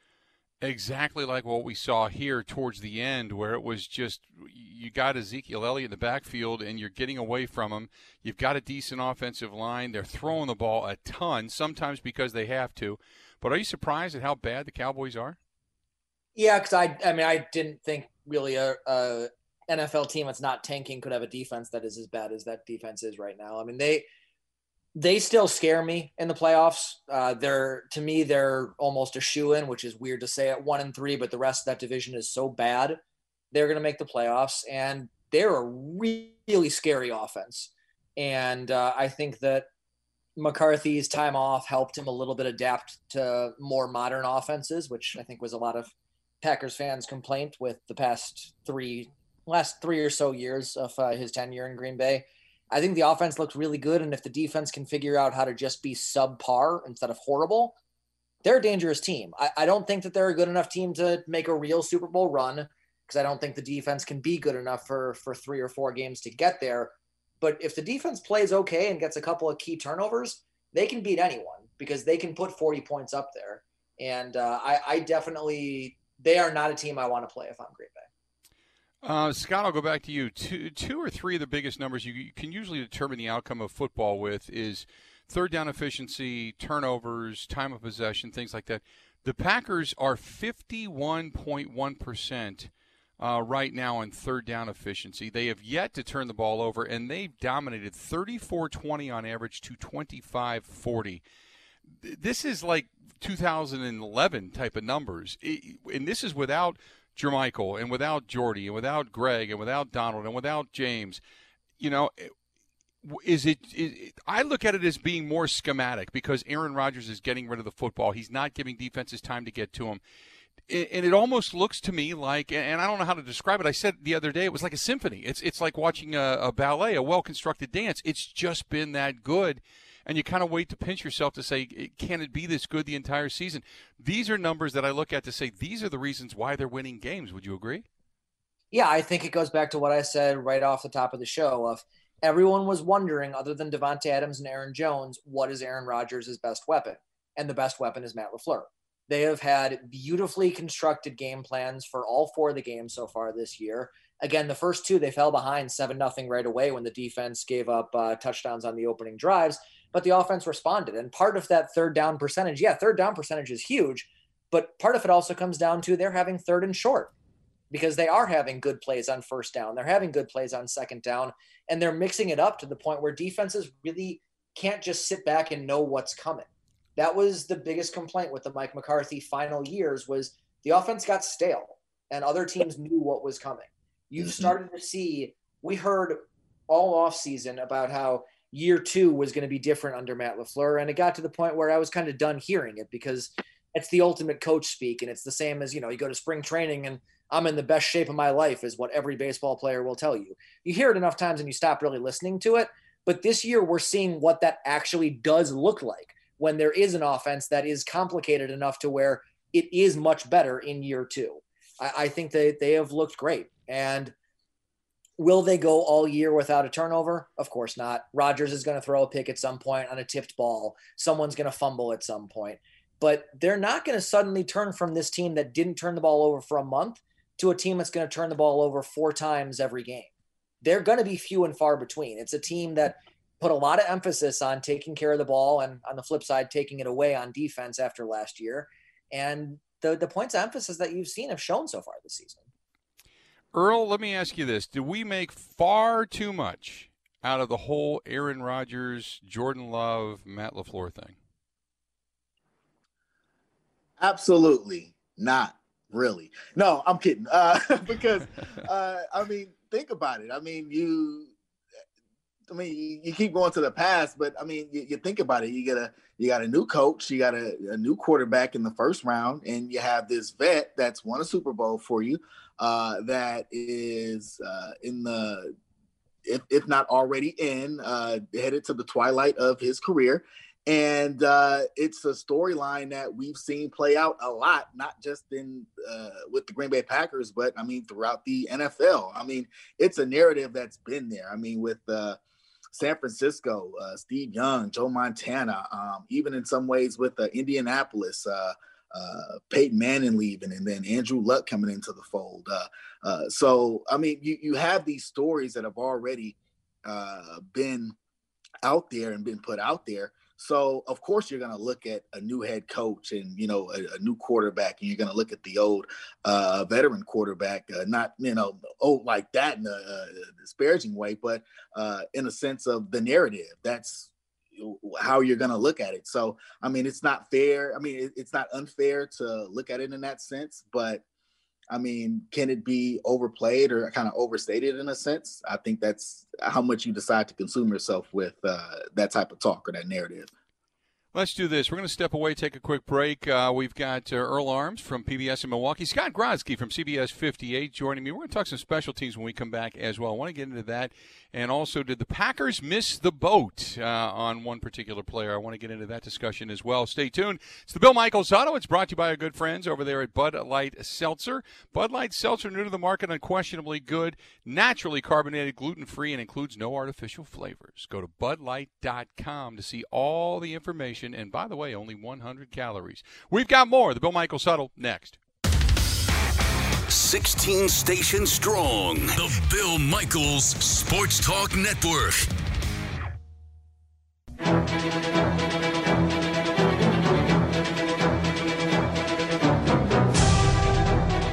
exactly like what we saw here towards the end, where it was just you got Ezekiel Elliott in the backfield and you're getting away from him. You've got a decent offensive line. They're throwing the ball a ton, sometimes because they have to. But are you surprised at how bad the Cowboys are? Yeah, because I, I mean, I didn't think really a, a NFL team that's not tanking could have a defense that is as bad as that defense is right now. I mean, they they still scare me in the playoffs. Uh, they're to me they're almost a shoe in, which is weird to say at one and three, but the rest of that division is so bad they're going to make the playoffs, and they're a really scary offense. And uh, I think that McCarthy's time off helped him a little bit adapt to more modern offenses, which I think was a lot of Packers fans' complaint with the past three last three or so years of uh, his tenure in Green Bay. I think the offense looks really good, and if the defense can figure out how to just be subpar instead of horrible, they're a dangerous team. I, I don't think that they're a good enough team to make a real Super Bowl run because I don't think the defense can be good enough for for three or four games to get there. But if the defense plays okay and gets a couple of key turnovers, they can beat anyone because they can put 40 points up there. And uh, I, I definitely, they are not a team I want to play if I'm Green Bay. Uh, Scott, I'll go back to you. Two, two or three of the biggest numbers you can usually determine the outcome of football with is third down efficiency, turnovers, time of possession, things like that. The Packers are 51.1% uh, right now on third down efficiency. They have yet to turn the ball over, and they've dominated 34 20 on average to 25 40. This is like 2011 type of numbers. And this is without Jermichael and without Jordy and without Greg and without Donald and without James, you know, is it, is I look at it as being more schematic because Aaron Rodgers is getting rid of the football. He's not giving defenses time to get to him. And it almost looks to me like, and I don't know how to describe it. I said the other day it was like a symphony. It's it's like watching a, a ballet, a well constructed dance. It's just been that good and you kind of wait to pinch yourself to say, can it be this good the entire season? These are numbers that I look at to say these are the reasons why they're winning games. Would you agree? Yeah, I think it goes back to what I said right off the top of the show of everyone was wondering, other than Davante Adams and Aaron Jones, what is Aaron Rodgers' best weapon? And the best weapon is Matt LaFleur. They have had beautifully constructed game plans for all four of the games so far this year. Again, the first two, they fell behind 7 nothing right away when the defense gave up uh, touchdowns on the opening drives but the offense responded. And part of that third down percentage, yeah, third down percentage is huge, but part of it also comes down to they're having third and short because they are having good plays on first down. They're having good plays on second down, and they're mixing it up to the point where defenses really can't just sit back and know what's coming. That was the biggest complaint with the Mike McCarthy final years was the offense got stale and other teams knew what was coming. You've mm-hmm. started to see we heard all off season about how year two was going to be different under Matt LaFleur. And it got to the point where I was kind of done hearing it because it's the ultimate coach speak. And it's the same as, you know, you go to spring training and I'm in the best shape of my life, is what every baseball player will tell you. You hear it enough times and you stop really listening to it. But this year, we're seeing what that actually does look like when there is an offense that is complicated enough to where it is much better in year two. I, I think that they have looked great. And Will they go all year without a turnover? Of course not. Rodgers is going to throw a pick at some point on a tipped ball. Someone's going to fumble at some point. But they're not going to suddenly turn from this team that didn't turn the ball over for a month to a team that's going to turn the ball over four times every game. They're going to be few and far between. It's a team that put a lot of emphasis on taking care of the ball and on the flip side, taking it away on defense after last year. And the, the points of emphasis that you've seen have shown so far this season. Earl, let me ask you this. Do we make far too much out of the whole Aaron Rodgers, Jordan Love, Matt LaFleur thing? Absolutely not. Really. No, I'm kidding. Uh, because, uh, I mean, think about it. I mean, you I mean, you keep going to the past, but I mean, you, you, think about it. You get a you got a new coach, you got a, a, new quarterback in the first round, and you have this vet that's won a Super Bowl for you, uh, that is uh, in the if if not already in, uh, headed to the twilight of his career, and uh, it's a storyline that we've seen play out a lot, not just in uh, with the Green Bay Packers, but I mean throughout the NFL. I mean, it's a narrative that's been there. I mean, with uh, San Francisco, uh, Steve Young, Joe Montana, um, even in some ways with uh, Indianapolis, uh, uh, Peyton Manning leaving, and then Andrew Luck coming into the fold. Uh, uh, so, I mean, you, you have these stories that have already been out there and been put out there. So of course you're going to look at a new head coach and you know a, a new quarterback, and you're going to look at the old uh, veteran quarterback, uh, not you know old like that in a, a disparaging way, but uh, in a sense of the narrative. That's how you're going to look at it. So I mean, it's not fair. I mean, it, it's not unfair to look at it in that sense, but I mean, can it be overplayed or kind of overstated in a sense? I think that's how much you decide to consume yourself with uh, that type of talk or that narrative. Let's do this. We're going to step away, take a quick break. Uh, we've got uh, Earl Arms from PBS in Milwaukee, Scott Grodsky from CBS 58 joining me. We're going to talk some special teams when we come back as well. I want to get into that. And also, did the Packers miss the boat uh, on one particular player? I want to get into that discussion as well. Stay tuned. It's the Bill Michaels Huddle. It's brought to you by our good friends over there at Bud Light Seltzer. Bud Light Seltzer, new to the market, unquestionably good, naturally carbonated, gluten free, and includes no artificial flavors. Go to budlight.com to see all the information information. And by the way, only 100 calories. We've got more. The Bill Michael Huddle next. 16 stations strong. The Bill Michaels Sports Talk Network.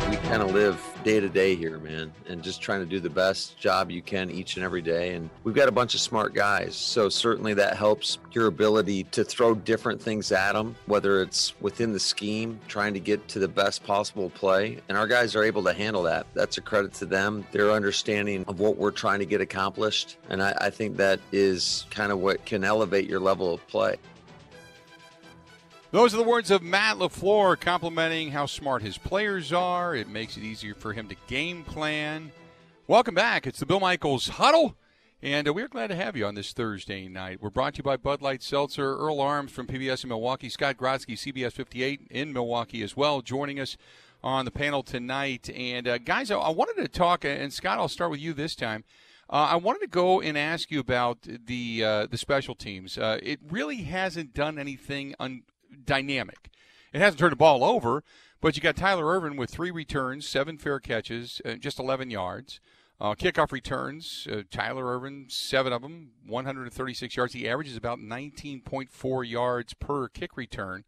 We kind of live day to day here, man, and just trying to do the best job you can each and every day. And we've got a bunch of smart guys. So certainly that helps your ability to throw different things at them, whether it's within the scheme, trying to get to the best possible play. And our guys are able to handle that. That's a credit to them, their understanding of what we're trying to get accomplished. And I, I think that is kind of what can elevate your level of play. Those are the words of Matt LaFleur complimenting how smart his players are. It makes it easier for him to game plan. Welcome back. It's the Bill Michaels Huddle. And uh, we're glad to have you on this Thursday night. We're brought to you by Bud Light Seltzer, Earl Arms from PBS in Milwaukee, Scott Grodsky, CBS 58 in Milwaukee as well, joining us on the panel tonight. And uh, guys, I, I, wanted to talk, and Scott, I'll start with you this time. Uh, I wanted to go and ask you about the uh, the special teams. Uh, it really hasn't done anything un- dynamic. It hasn't turned the ball over, but you got Tyler Ervin with three returns, seven fair catches, uh, just 11 yards. Uh, kickoff returns, uh, Tyler Ervin, seven of them, 136 yards. He averages about 19.4 yards per kick return.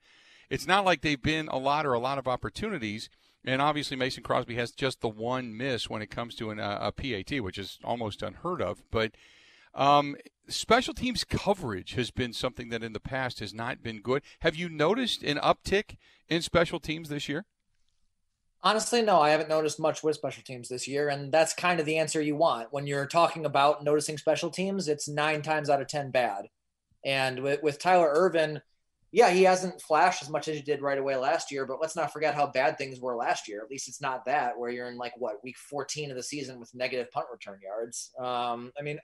It's not like they've been a lot or a lot of opportunities. And obviously, Mason Crosby has just the one miss when it comes to an, uh, a PAT, which is almost unheard of. But um, special teams coverage has been something that in the past has not been good. Have you noticed an uptick in special teams this year? Honestly, no, I haven't noticed much with special teams this year. And that's kind of the answer you want. When you're talking about noticing special teams, it's nine times out of 10 bad. And with, with Tyler Ervin, yeah, he hasn't flashed as much as he did right away last year, but let's not forget how bad things were last year. At least it's not that where you're in like what week 14 of the season with negative punt return yards. Um, I mean,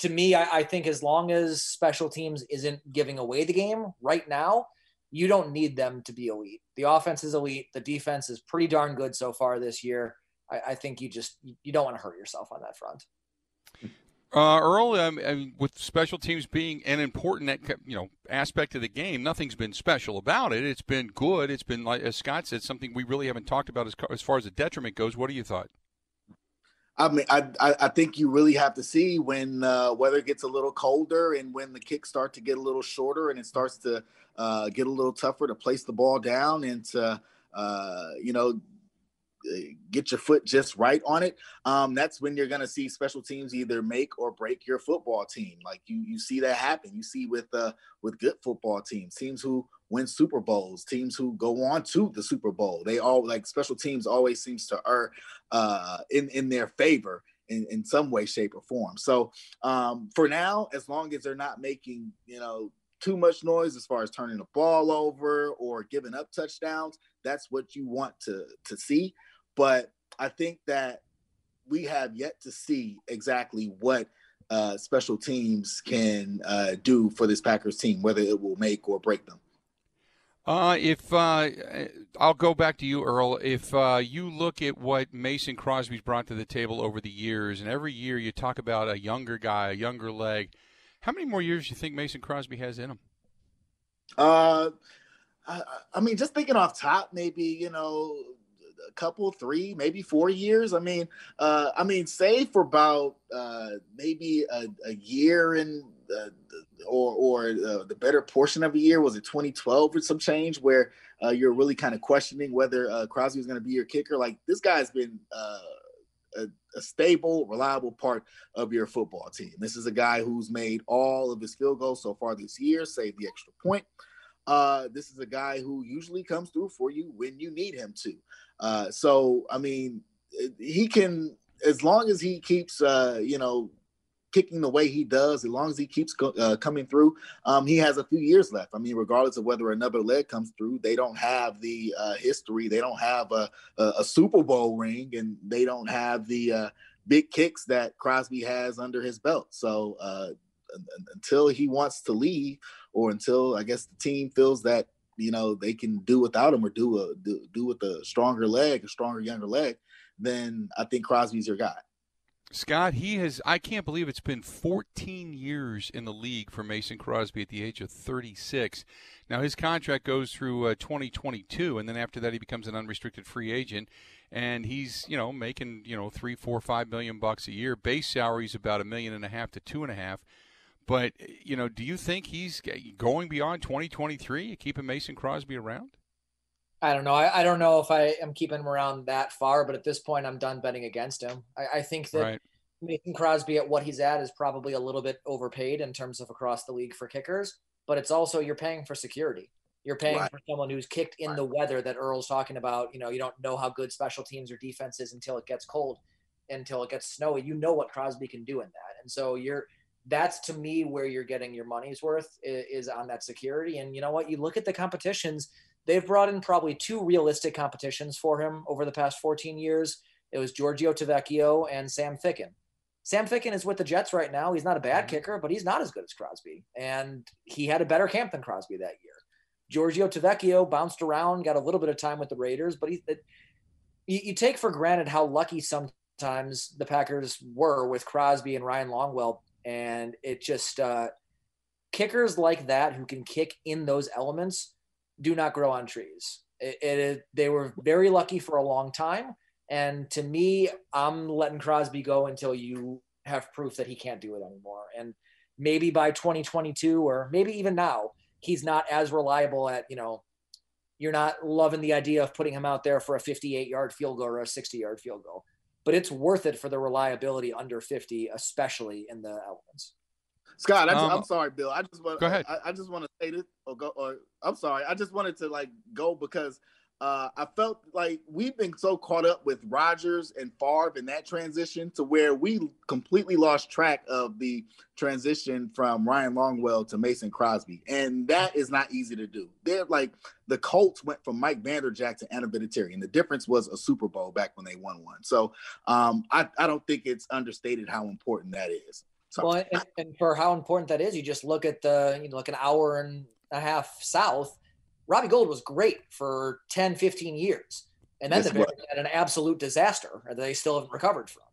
to me, I, I think as long as special teams isn't giving away the game right now, you don't need them to be elite. The offense is elite. The defense is pretty darn good so far this year. I, I think you just you don't want to hurt yourself on that front. Uh, Earl, I mean, with special teams being an important you know aspect of the game, nothing's been special about it. It's been good. It's been like as Scott said, something we really haven't talked about as, as far as the detriment goes. What do you thought? I mean, I, I think you really have to see when uh, weather gets a little colder and when the kicks start to get a little shorter and it starts to uh, get a little tougher to place the ball down and to uh, you know get your foot just right on it, um, that's when you're going to see special teams either make or break your football team. Like you, you see that happen. You see with uh, with good football teams, teams who win Super Bowls, teams who go on to the Super Bowl. They all like special teams always seems to err uh, in in their favor in, in some way, shape, or form. So um, for now, as long as they're not making you know too much noise as far as turning the ball over or giving up touchdowns, that's what you want to to see. But I think that we have yet to see exactly what uh, special teams can uh, do for this Packers team, whether it will make or break them. Uh, if uh, I'll go back to you, Earl. If uh, you look at what Mason Crosby's brought to the table over the years, and every year you talk about a younger guy, a younger leg, how many more years do you think Mason Crosby has in him? Uh, I, I mean, just thinking off top, maybe you know a couple, three, maybe four years. I mean, uh, I mean, say for about uh, maybe a, a year and or or uh, the better portion of a year was it 2012 or some change where uh, you're really kind of questioning whether uh, Crosby is going to be your kicker. Like this guy's been uh, a, a, stable, reliable part of your football team. This is a guy who's made all of his field goals so far this year, saved the extra point. Uh, this is a guy who usually comes through for you when you need him to. So, I mean, he can, as long as he keeps, uh, you know, kicking the way he does, as long as he keeps go, uh, coming through, um, he has a few years left. I mean, regardless of whether another leg comes through, they don't have the uh, history, they don't have a, a, a, Super Bowl ring, and they don't have the uh, big kicks that Crosby has under his belt. So uh, until he wants to leave, or until I guess the team feels that you know they can do without him or do a do, do with a stronger leg, a stronger younger leg, then I think Crosby's your guy. Scott, he has. I can't believe it's been 14 years in the league for Mason Crosby at the age of 36. Now his contract goes through uh, 2022, and then after that he becomes an unrestricted free agent, and he's you know making you know three, four, five million bucks a year. Base salary is about a million and a half to two and a half. But you know, do you think he's going beyond 2023? Keeping Mason Crosby around? I don't know. I, I, don't know if I am keeping him around that far, but at this point, I'm done betting against him. I, I think that right. Mason Crosby at what he's at is probably a little bit overpaid in terms of across the league for kickers, but it's also you're paying for security. You're paying right. for someone who's kicked in right. the weather that Earl's talking about. You know, you don't know how good special teams or defense is until it gets cold, until it gets snowy. You know what Crosby can do in that, and so you're that's to me where you're getting your money's worth is, is on that security. And you know what? You look at the competitions They've brought in probably two realistic competitions for him over the past 14 years. It was Giorgio Tavecchio and Sam Ficken. Sam Ficken is with the Jets right now. He's not a bad mm-hmm. kicker, but he's not as good as Crosby. And he had a better camp than Crosby that year. Giorgio Tavecchio bounced around, got a little bit of time with the Raiders, but he, it, you, you take for granted how lucky sometimes the Packers were with Crosby and Ryan Longwell. And it just, uh, kickers like that who can kick in those elements do not grow on trees. It, it, they were very lucky for a long time. And to me, I'm letting Crosby go until you have proof that he can't do it anymore. And maybe by 2022 or maybe even now, he's not as reliable at, you know, you're not loving the idea of putting him out there for a 58 yard field goal or a 60 yard field goal. But it's worth it for the reliability under 50, especially in the elements. Scott, I am um, sorry, Bill. I just want go ahead. I, I, just want to say this or go or I'm sorry. I just wanted to like go because uh, I felt like we've been so caught up with Rodgers and Favre in that transition to where we completely lost track of the transition from Ryan Longwell to Mason Crosby, and that is not easy to do. They're like the Colts went from Mike Vanderjagt to Adam Vinatieri, and the difference was a Super Bowl back when they won one. So um, I, I don't think it's understated how important that is. So. Well, and, and, for how important that is, you just look at the, you know, like an hour and a half south. Robbie Gould was great for 10, 15 years. And then the had an absolute disaster that they still haven't recovered from.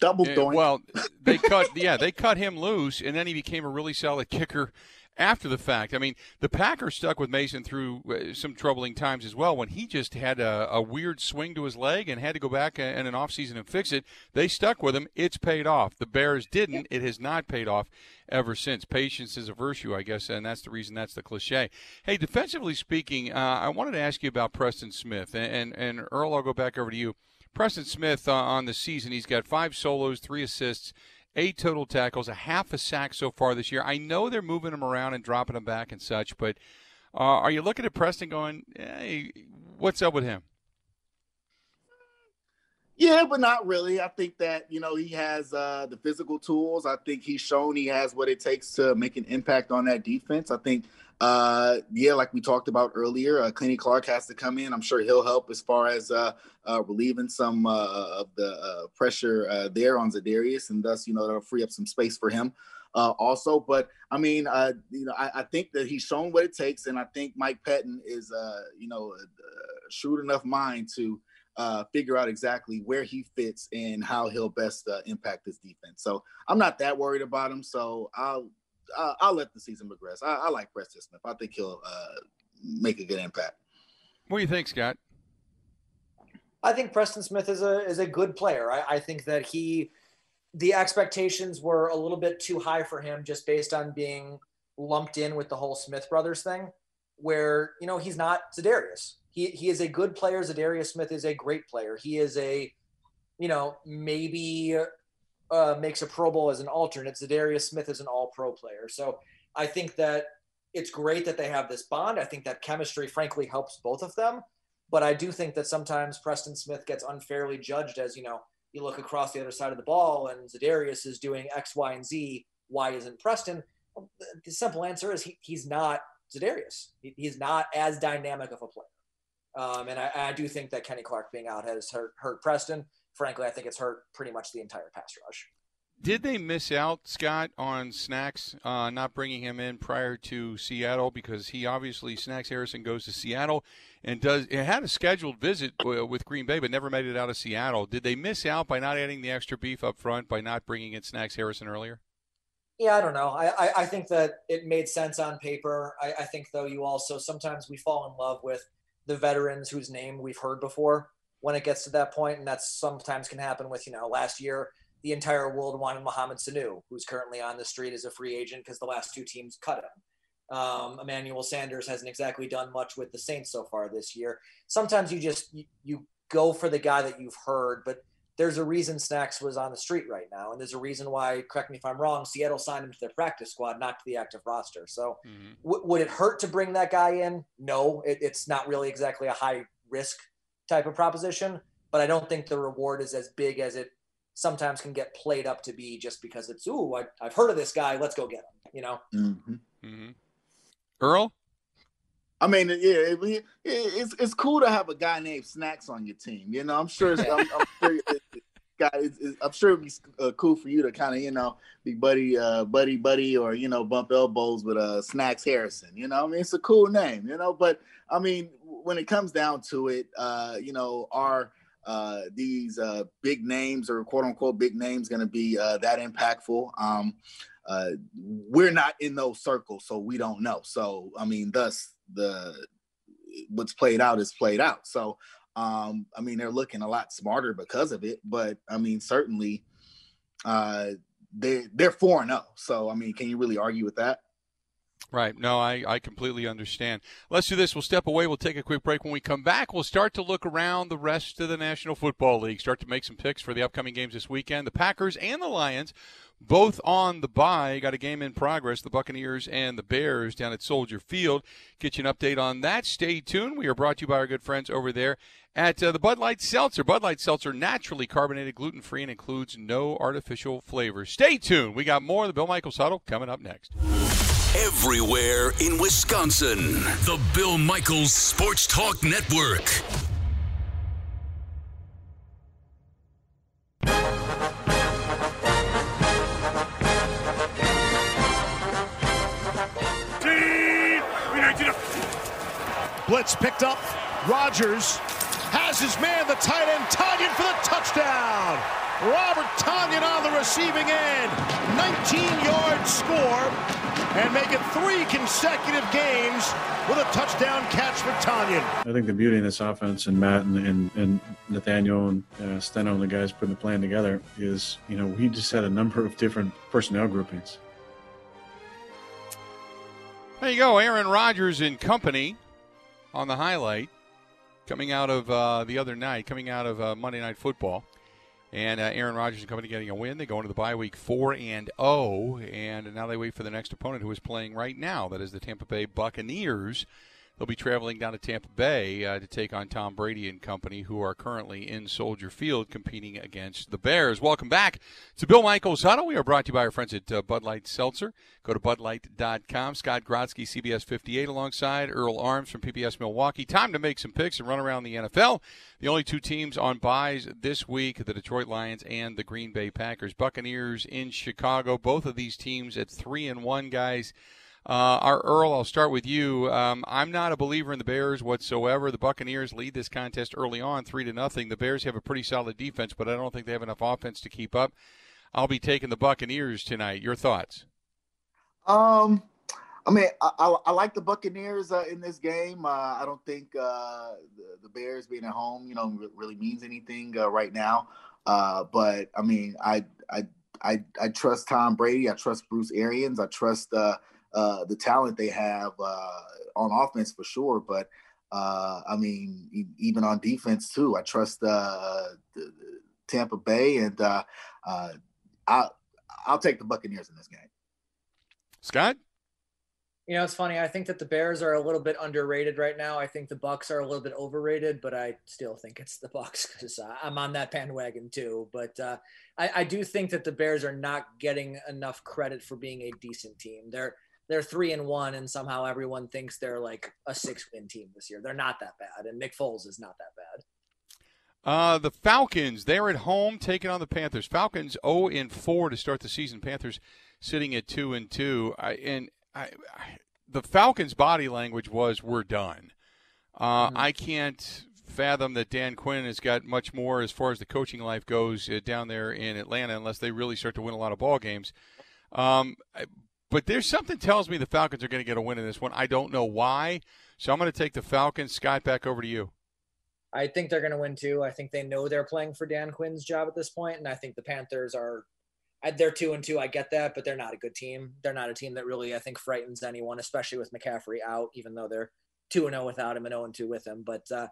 Double Yeah, doink. Well, they cut yeah they cut him loose, and then he became a really solid kicker after the fact. I mean, the Packers stuck with Mason through uh, some troubling times as well when he just had a, a weird swing to his leg and had to go back in an offseason and fix it. They stuck with him. It's paid off. The Bears didn't. It has not paid off ever since. Patience is a virtue, I guess, and that's the reason that's the cliche. Hey, defensively speaking, uh, I wanted to ask you about Preston Smith. And, and, and Earl, I'll go back over to you. Preston Smith uh, on the season, he's got five solos, three assists, eight total tackles, a half a sack so far this year. I know they're moving him around and dropping him back and such, but uh, are you looking at Preston going, hey, what's up with him? Yeah, but not really. I think that you know he has uh, the physical tools. I think he's shown he has what it takes to make an impact on that defense. I think, uh, yeah, like we talked about earlier, uh, Kenny Clark has to come in. I'm sure he'll help as far as uh, uh, relieving some uh, of the uh, pressure uh, there on Za'Darius, and thus you know that'll free up some space for him. Uh, also, but I mean, uh, you know, I, I think that he's shown what it takes, and I think Mike Pettine is, uh, you know, a, a shrewd enough mind to uh, figure out exactly where he fits and how he'll best uh, impact this defense. So I'm not that worried about him. So I'll I'll, I'll let the season progress. I, I, like Preston Smith. I think he'll uh, make a good impact. What do you think, Scott? I think Preston Smith is a is a good player. I, I think that he the expectations were a little bit too high for him just based on being lumped in with the whole Smith brothers thing, where you know he's not Za'Darius he he is a good player. Za'Darius Smith is a great player. He is a, you know, maybe uh, makes a Pro Bowl as an alternate. Za'Darius Smith is an All Pro player. So I think that it's great that they have this bond. I think that chemistry, frankly, helps both of them. But I do think that sometimes Preston Smith gets unfairly judged as you know you look across the other side of the ball and Za'Darius is doing X, Y, and Z. Why isn't Preston? The simple answer is he, he's not Za'Darius. He, he's not as dynamic of a player. Um, and I, I, do think that Kenny Clark being out has hurt, hurt Preston. Frankly, I think it's hurt pretty much the entire pass rush. Did they miss out, Scott, on Snacks uh, not bringing him in prior to Seattle because he obviously Snacks Harrison goes to Seattle and does it had a scheduled visit with Green Bay but never made it out of Seattle. Did they miss out by not adding the extra beef up front by not bringing in Snacks Harrison earlier? Yeah, I don't know. I, I, I think that it made sense on paper. I, I think though you also sometimes we fall in love with the veterans whose name we've heard before when it gets to that point, and that sometimes can happen with you know last year the entire world wanted Mohamed Sanu, who's currently on the street as a free agent because the last two teams cut him. Um, Emmanuel Sanders hasn't exactly done much with the Saints so far this year. Sometimes you just you, you go for the guy that you've heard, but there's a reason Snacks was on the street right now, and there's a reason why. Correct me if I'm wrong. Seattle signed him to their practice squad, not to the active roster. So, mm-hmm. w- would it hurt to bring that guy in? No, it, it's not really exactly a high risk type of proposition. But I don't think the reward is as big as it sometimes can get played up to be, just because it's ooh, I, have heard of this guy. Let's go get him. You know. Mm-hmm. Mm-hmm. Earl. I mean, yeah, it, it's it's cool to have a guy named Snacks on your team. You know, I'm sure. I'm, I'm, sure it, guy, it's, it's, I'm sure it'd be uh, cool for you to kind of, you know, be buddy, uh, buddy, buddy, or you know, bump elbows with uh, Snacks Harrison. You know, I mean, it's a cool name. You know, but I mean, when it comes down to it, uh, you know, are uh, these uh, big names or quote unquote big names going to be uh, that impactful? Um, uh, we're not in those circles, so we don't know. So, I mean, thus the what's played out is played out. So, um, I mean, they're looking a lot smarter because of it. But I mean, certainly, uh, they they're four and zero. So, I mean, can you really argue with that? Right. No, I, I completely understand. Let's do this. We'll step away. We'll take a quick break. When we come back, we'll start to look around the rest of the National Football League, start to make some picks for the upcoming games this weekend. The Packers and the Lions both on the bye. Got a game in progress. The Buccaneers and the Bears down at Soldier Field. Get you an update on that. Stay tuned. We are brought to you by our good friends over there at uh, the Bud Light Seltzer. Bud Light Seltzer, naturally carbonated, gluten free, and includes no artificial flavors. Stay tuned. We got more of the Bill Michaels Huddle coming up next. Everywhere in Wisconsin, the Bill Michaels Sports Talk Network. Blitz picked up. Rodgers has his man, the tight end, Tonyan for the touchdown. Robert Tonyan on the receiving end. 19-yard score and make it three consecutive games with a touchdown catch for Tonyan. I think the beauty in this offense and Matt and, and, and Nathaniel and uh, Steno and the guys putting the plan together is, you know, we just had a number of different personnel groupings. There you go, Aaron Rodgers and company on the highlight coming out of uh, the other night, coming out of uh, Monday Night Football. And uh, Aaron Rodgers and company getting a win. They go into the bye week 4 and 0, and now they wait for the next opponent who is playing right now. That is the Tampa Bay Buccaneers. They'll be traveling down to Tampa Bay uh, to take on Tom Brady and company, who are currently in Soldier Field competing against the Bears. Welcome back to Bill Michaels Huddle. We are brought to you by our friends at uh, Bud Light Seltzer. Go to budlight.com. Scott Grodsky, CBS 58, alongside Earl Arms from PBS Milwaukee. Time to make some picks and run around the NFL. The only two teams on byes this week, the Detroit Lions and the Green Bay Packers. Buccaneers in Chicago. Both of these teams at 3 and 1, guys. Uh, our Earl, I'll start with you. Um, I'm not a believer in the Bears whatsoever. The Buccaneers lead this contest early on, three to nothing. The Bears have a pretty solid defense, but I don't think they have enough offense to keep up. I'll be taking the Buccaneers tonight. Your thoughts? Um, I mean, I, I, I like the Buccaneers uh, in this game. Uh, I don't think uh, the, the, Bears being at home, you know, really means anything uh, right now. Uh, but I mean, I, I I I trust Tom Brady. I trust Bruce Arians. I trust uh, the talent they have uh, on offense for sure. But uh, I mean, e- even on defense too, I trust uh, the, the Tampa Bay, and uh, I'll I'll take the Buccaneers in this game. Scott. You know, it's funny. I think that the Bears are a little bit underrated right now. I think the Bucs are a little bit overrated, but I still think it's the Bucs because uh, I'm on that bandwagon too. But uh, I, I, do think that the Bears are not getting enough credit for being a decent team. They're they're three and one, and somehow everyone thinks they're like a six win team this year. They're not that bad, and Nick Foles is not that bad. Uh, the Falcons, they're at home taking on the Panthers. Falcons 0 and 4 to start the season. Panthers sitting at 2 and 2. I, and I, I, the Falcons' body language was, "We're done." Uh, mm-hmm. I can't fathom that Dan Quinn has got much more as far as the coaching life goes uh, down there in Atlanta, unless they really start to win a lot of ball games. Um, but there's something tells me the Falcons are going to get a win in this one. I don't know why. So I'm going to take the Falcons. Scott, back over to you. I think they're going to win too. I think they know they're playing for Dan Quinn's job at this point, and I think the Panthers are. They're two and two. I get that, but they're not a good team. They're not a team that really I think frightens anyone, especially with McCaffrey out. Even though they're two and zero oh without him and zero oh and two with him, but uh,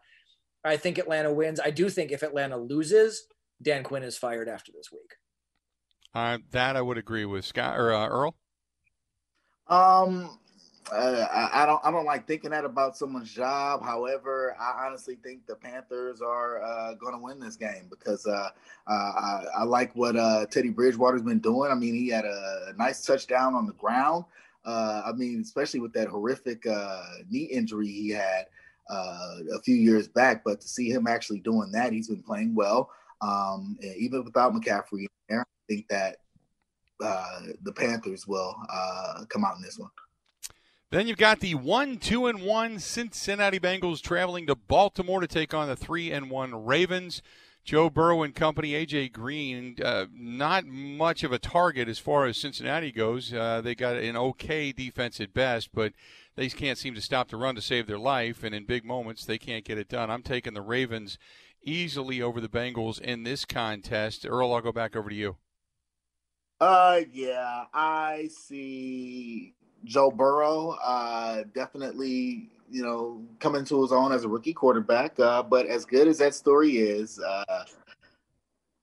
I think Atlanta wins. I do think if Atlanta loses, Dan Quinn is fired after this week. Uh, that I would agree with Scott or uh, Earl. Um, uh, I, I, don't I don't like thinking that about someone's job. However, I honestly think the Panthers are uh, going to win this game because uh, I, I, like what uh, Teddy Bridgewater's been doing. I mean, he had a nice touchdown on the ground. Uh, I mean, especially with that horrific uh, knee injury he had a few years back. But to see him actually doing that, he's been playing well. Um, even without McCaffrey I think that uh, the Panthers will uh, come out in this one. Then you've got the one, two, and one Cincinnati Bengals traveling to Baltimore to take on the three and one Ravens. Joe Burrow and company, AJ Green, uh, not much of a target as far as Cincinnati goes. Uh, they got an okay defense at best, but they can't seem to stop the run to save their life. And in big moments, they can't get it done. I'm taking the Ravens easily over the Bengals in this contest. Earl, I'll go back over to you. Uh, yeah, I see Joe Burrow. Uh, definitely, you know, coming to his own as a rookie quarterback. Uh, but as good as that story is, uh,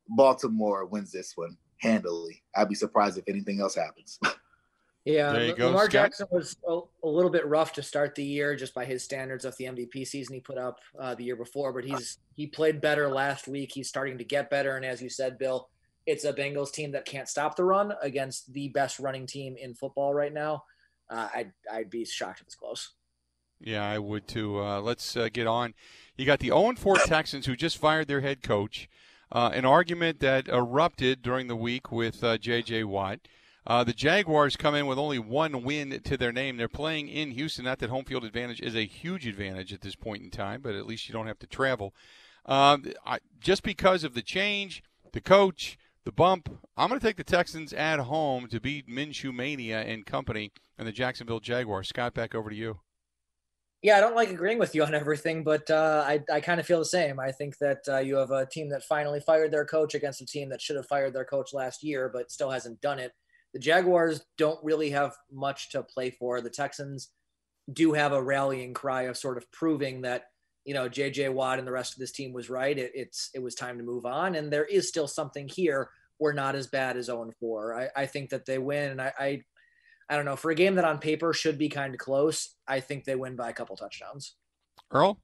Baltimore wins this one handily. I'd be surprised if anything else happens. Yeah, Lamar Scott. Jackson was a, a, little bit rough to start the year, just by his standards of the MVP season he put up uh, the year before. But he's he played better last week. He's starting to get better, and as you said, Bill, it's a Bengals team that can't stop the run against the best running team in football right now. Uh, I'd I'd be shocked if it's close. Yeah, I would too. Uh, let's uh, get on. You got the 0 4 Texans who just fired their head coach. Uh, an argument that erupted during the week with J.J. Uh, Watt. Uh, the Jaguars come in with only one win to their name. They're playing in Houston. Not that home field advantage is a huge advantage at this point in time, but at least you don't have to travel. I, just because of the change, the coach, the bump. I'm going to take the Texans at home to beat Minshew Mania and company and the Jacksonville Jaguars. Scott, back over to you. Yeah, I don't like agreeing with you on everything, but uh, I, I kind of feel the same. I think that uh, you have a team that finally fired their coach against a team that should have fired their coach last year, but still hasn't done it. The Jaguars don't really have much to play for. The Texans do have a rallying cry of sort of proving that you know JJ Watt and the rest of this team was right. It, it's it was time to move on, and there is still something here. We're not as bad as 0 4. I, I think that they win, and I, I I don't know for a game that on paper should be kind of close. I think they win by a couple touchdowns. Earl.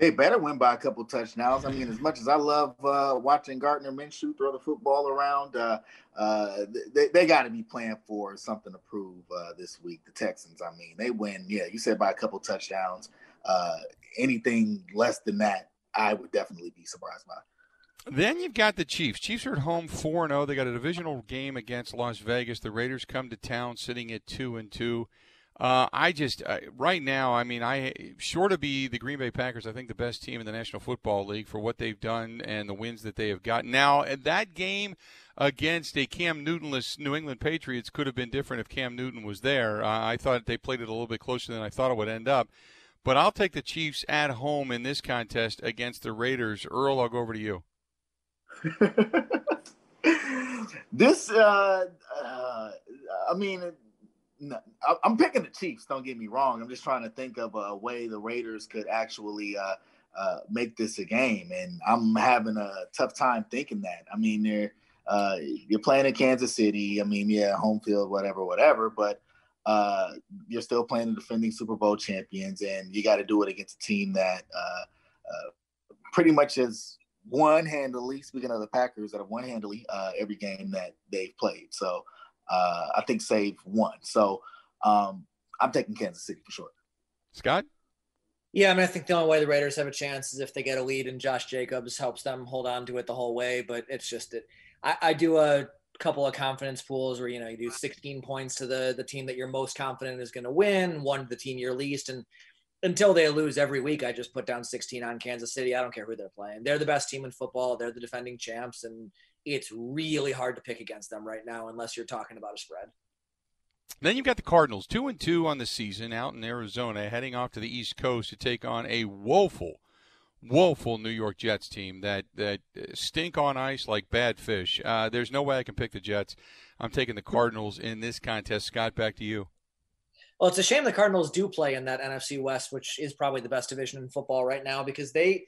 They better win by a couple touchdowns. I mean, as much as I love uh, watching Gardner Minshew throw the football around, uh, uh, they, they got to be playing for something to prove uh, this week. The Texans, I mean, they win. Yeah, you said by a couple touchdowns. Uh, anything less than that, I would definitely be surprised by. Then you've got the Chiefs. Chiefs are at home 4 0. They got a divisional game against Las Vegas. The Raiders come to town sitting at 2 and 2. Uh, I just uh, right now, I mean, I sure to be the Green Bay Packers. I think the best team in the National Football League for what they've done and the wins that they have gotten. Now, that game against a Cam Newtonless New England Patriots could have been different if Cam Newton was there. Uh, I thought they played it a little bit closer than I thought it would end up. But I'll take the Chiefs at home in this contest against the Raiders. Earl, I'll go over to you. this, uh, uh, I mean I'm picking the Chiefs. Don't get me wrong. I'm just trying to think of a way the Raiders could actually uh, uh, make this a game, and I'm having a tough time thinking that. I mean, they're uh, you're playing in Kansas City. I mean, yeah, home field, whatever, whatever, but uh, you're still playing the defending Super Bowl champions, and you got to do it against a team that uh, uh, pretty much has won handily, Speaking of the Packers, that have won handily every game that they've played. So. Uh, I think save one. So um, I'm taking Kansas City for sure. Scott? Yeah, I mean, I think the only way the Raiders have a chance is if they get a lead and Josh Jacobs helps them hold on to it the whole way. But it's just that I, I do a couple of confidence pools where you know you do 16 points to the the team that you're most confident is going to win, one to the team you're least, and until they lose every week, I just put down 16 on Kansas City. I don't care who they're playing. They're the best team in football. They're the defending champs, and it's really hard to pick against them right now unless you're talking about a spread. Then you've got the Cardinals, two and two on the season, out in Arizona, heading off to the East Coast to take on a woeful, woeful New York Jets team that that stink on ice like bad fish. Uh, there's no way I can pick the Jets. I'm taking the Cardinals in this contest. Scott, back to you. Well, it's a shame the Cardinals do play in that NFC West, which is probably the best division in football right now, because they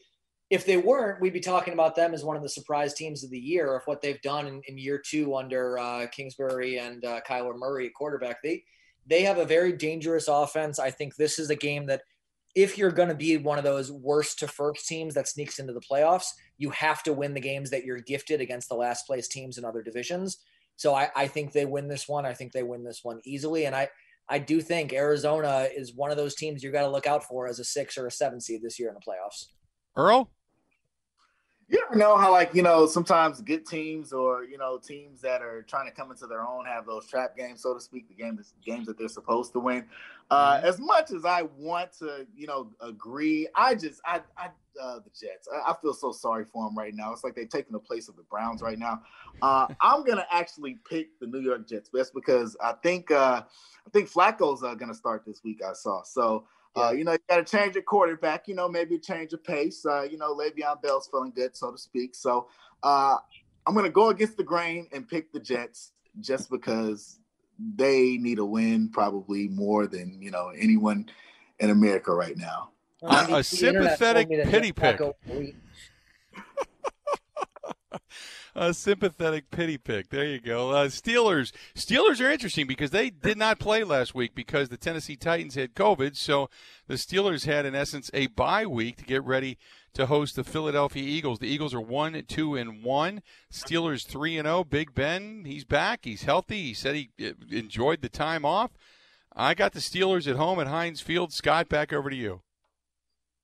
if they weren't, we'd be talking about them as one of the surprise teams of the year of what they've done in, in year two under uh, Kingsbury and uh, Kyler Murray quarterback. They they have a very dangerous offense. I think this is a game that if you're going to be one of those worst to first teams that sneaks into the playoffs, you have to win the games that you're gifted against the last place teams in other divisions. So I, I think they win this one. I think they win this one easily. And I, I do think Arizona is one of those teams you've got to look out for as a six or a seven seed this year in the playoffs. Earl? You ever know how like you know sometimes good teams or you know teams that are trying to come into their own have those trap games so to speak the games games that they're supposed to win. Uh, mm-hmm. as much as i want to you know agree i just i i uh, the jets I, I, feel so sorry for them right now. It's like they've taken the place of the browns right now. Uh, i'm gonna actually pick the new york jets just because i think uh, i think flacco's uh, gonna start this week i saw. So uh, you know, you got to change your quarterback. You know, maybe change of pace. Uh, you know, Le'Veon Bell's feeling good, so to speak. So uh, I'm going to go against the grain and pick the Jets just because they need a win probably more than you know anyone in America right now. Well, a sympathetic pity pick. a sympathetic pity pick. There you go. Uh, Steelers. Steelers are interesting because they did not play last week because the Tennessee Titans had COVID. So the Steelers had, in essence, a bye week to get ready to host the Philadelphia Eagles. The Eagles are one, two, and one. Steelers three and zero. Oh. Big Ben, he's back. He's healthy. He said he uh, enjoyed the time off. I got the Steelers at home at Heinz Field. Scott, back over to you.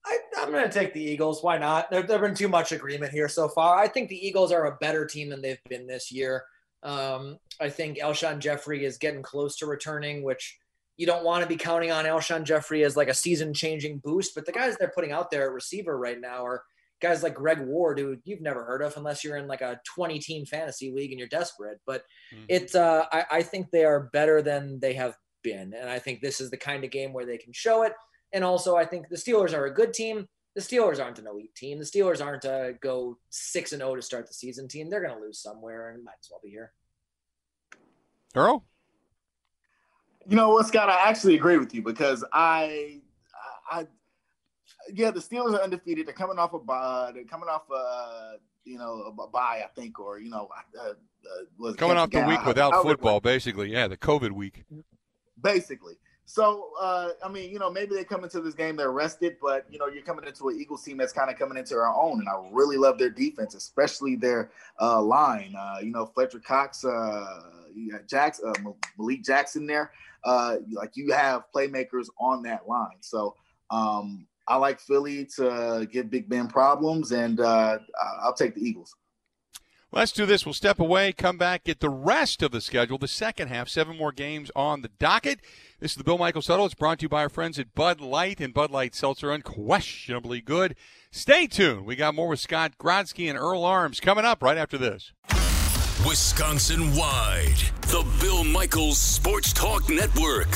I, am going to take the Eagles. Why not? There, there's been too much agreement here so far. I think the Eagles are a better team than they've been this year. Um, I think Alshon Jeffery is getting close to returning, which you don't want to be counting on Alshon Jeffery as like a season changing boost. But the guys they're putting out there at receiver right now are guys like Greg Ward, who you've never heard of unless you're in like a 20 team fantasy league and you're desperate. But mm-hmm. it's, uh, I, I think they are better than they have been. And I think this is the kind of game where they can show it. And also, I think the Steelers are a good team. The Steelers aren't an elite team. The Steelers aren't a go six and zero oh to start the season team. They're going to lose somewhere and might as well be here. Earl, you know what, Scott? I actually agree with you because I, I, yeah, the Steelers are undefeated. They're coming off a bye. They're coming off a you know a bye, I think, or you know, uh, uh, was coming off the week without football, basically. Yeah, the COVID week. Basically. So uh, I mean, you know, maybe they come into this game they're rested, but you know, you're coming into an Eagles team that's kind of coming into our own, and I really love their defense, especially their uh, line. Uh, you know, Fletcher Cox, uh, you got Jackson, uh, Malik Jackson there. Uh, like you have playmakers on that line, so um, I like Philly to give Big Ben problems, and I'll take the Eagles. Let's do this. We'll step away, come back, get the rest of the schedule, the second half, seven more games on the docket. This is the Bill Michaels Huddle. It's brought to you by our friends at Bud Light and Bud Light Seltzer, unquestionably good. Stay tuned. We got more with Scott Grodsky and Earl Arms coming up right after this. Wisconsin wide, the Bill Michaels Sports Talk Network.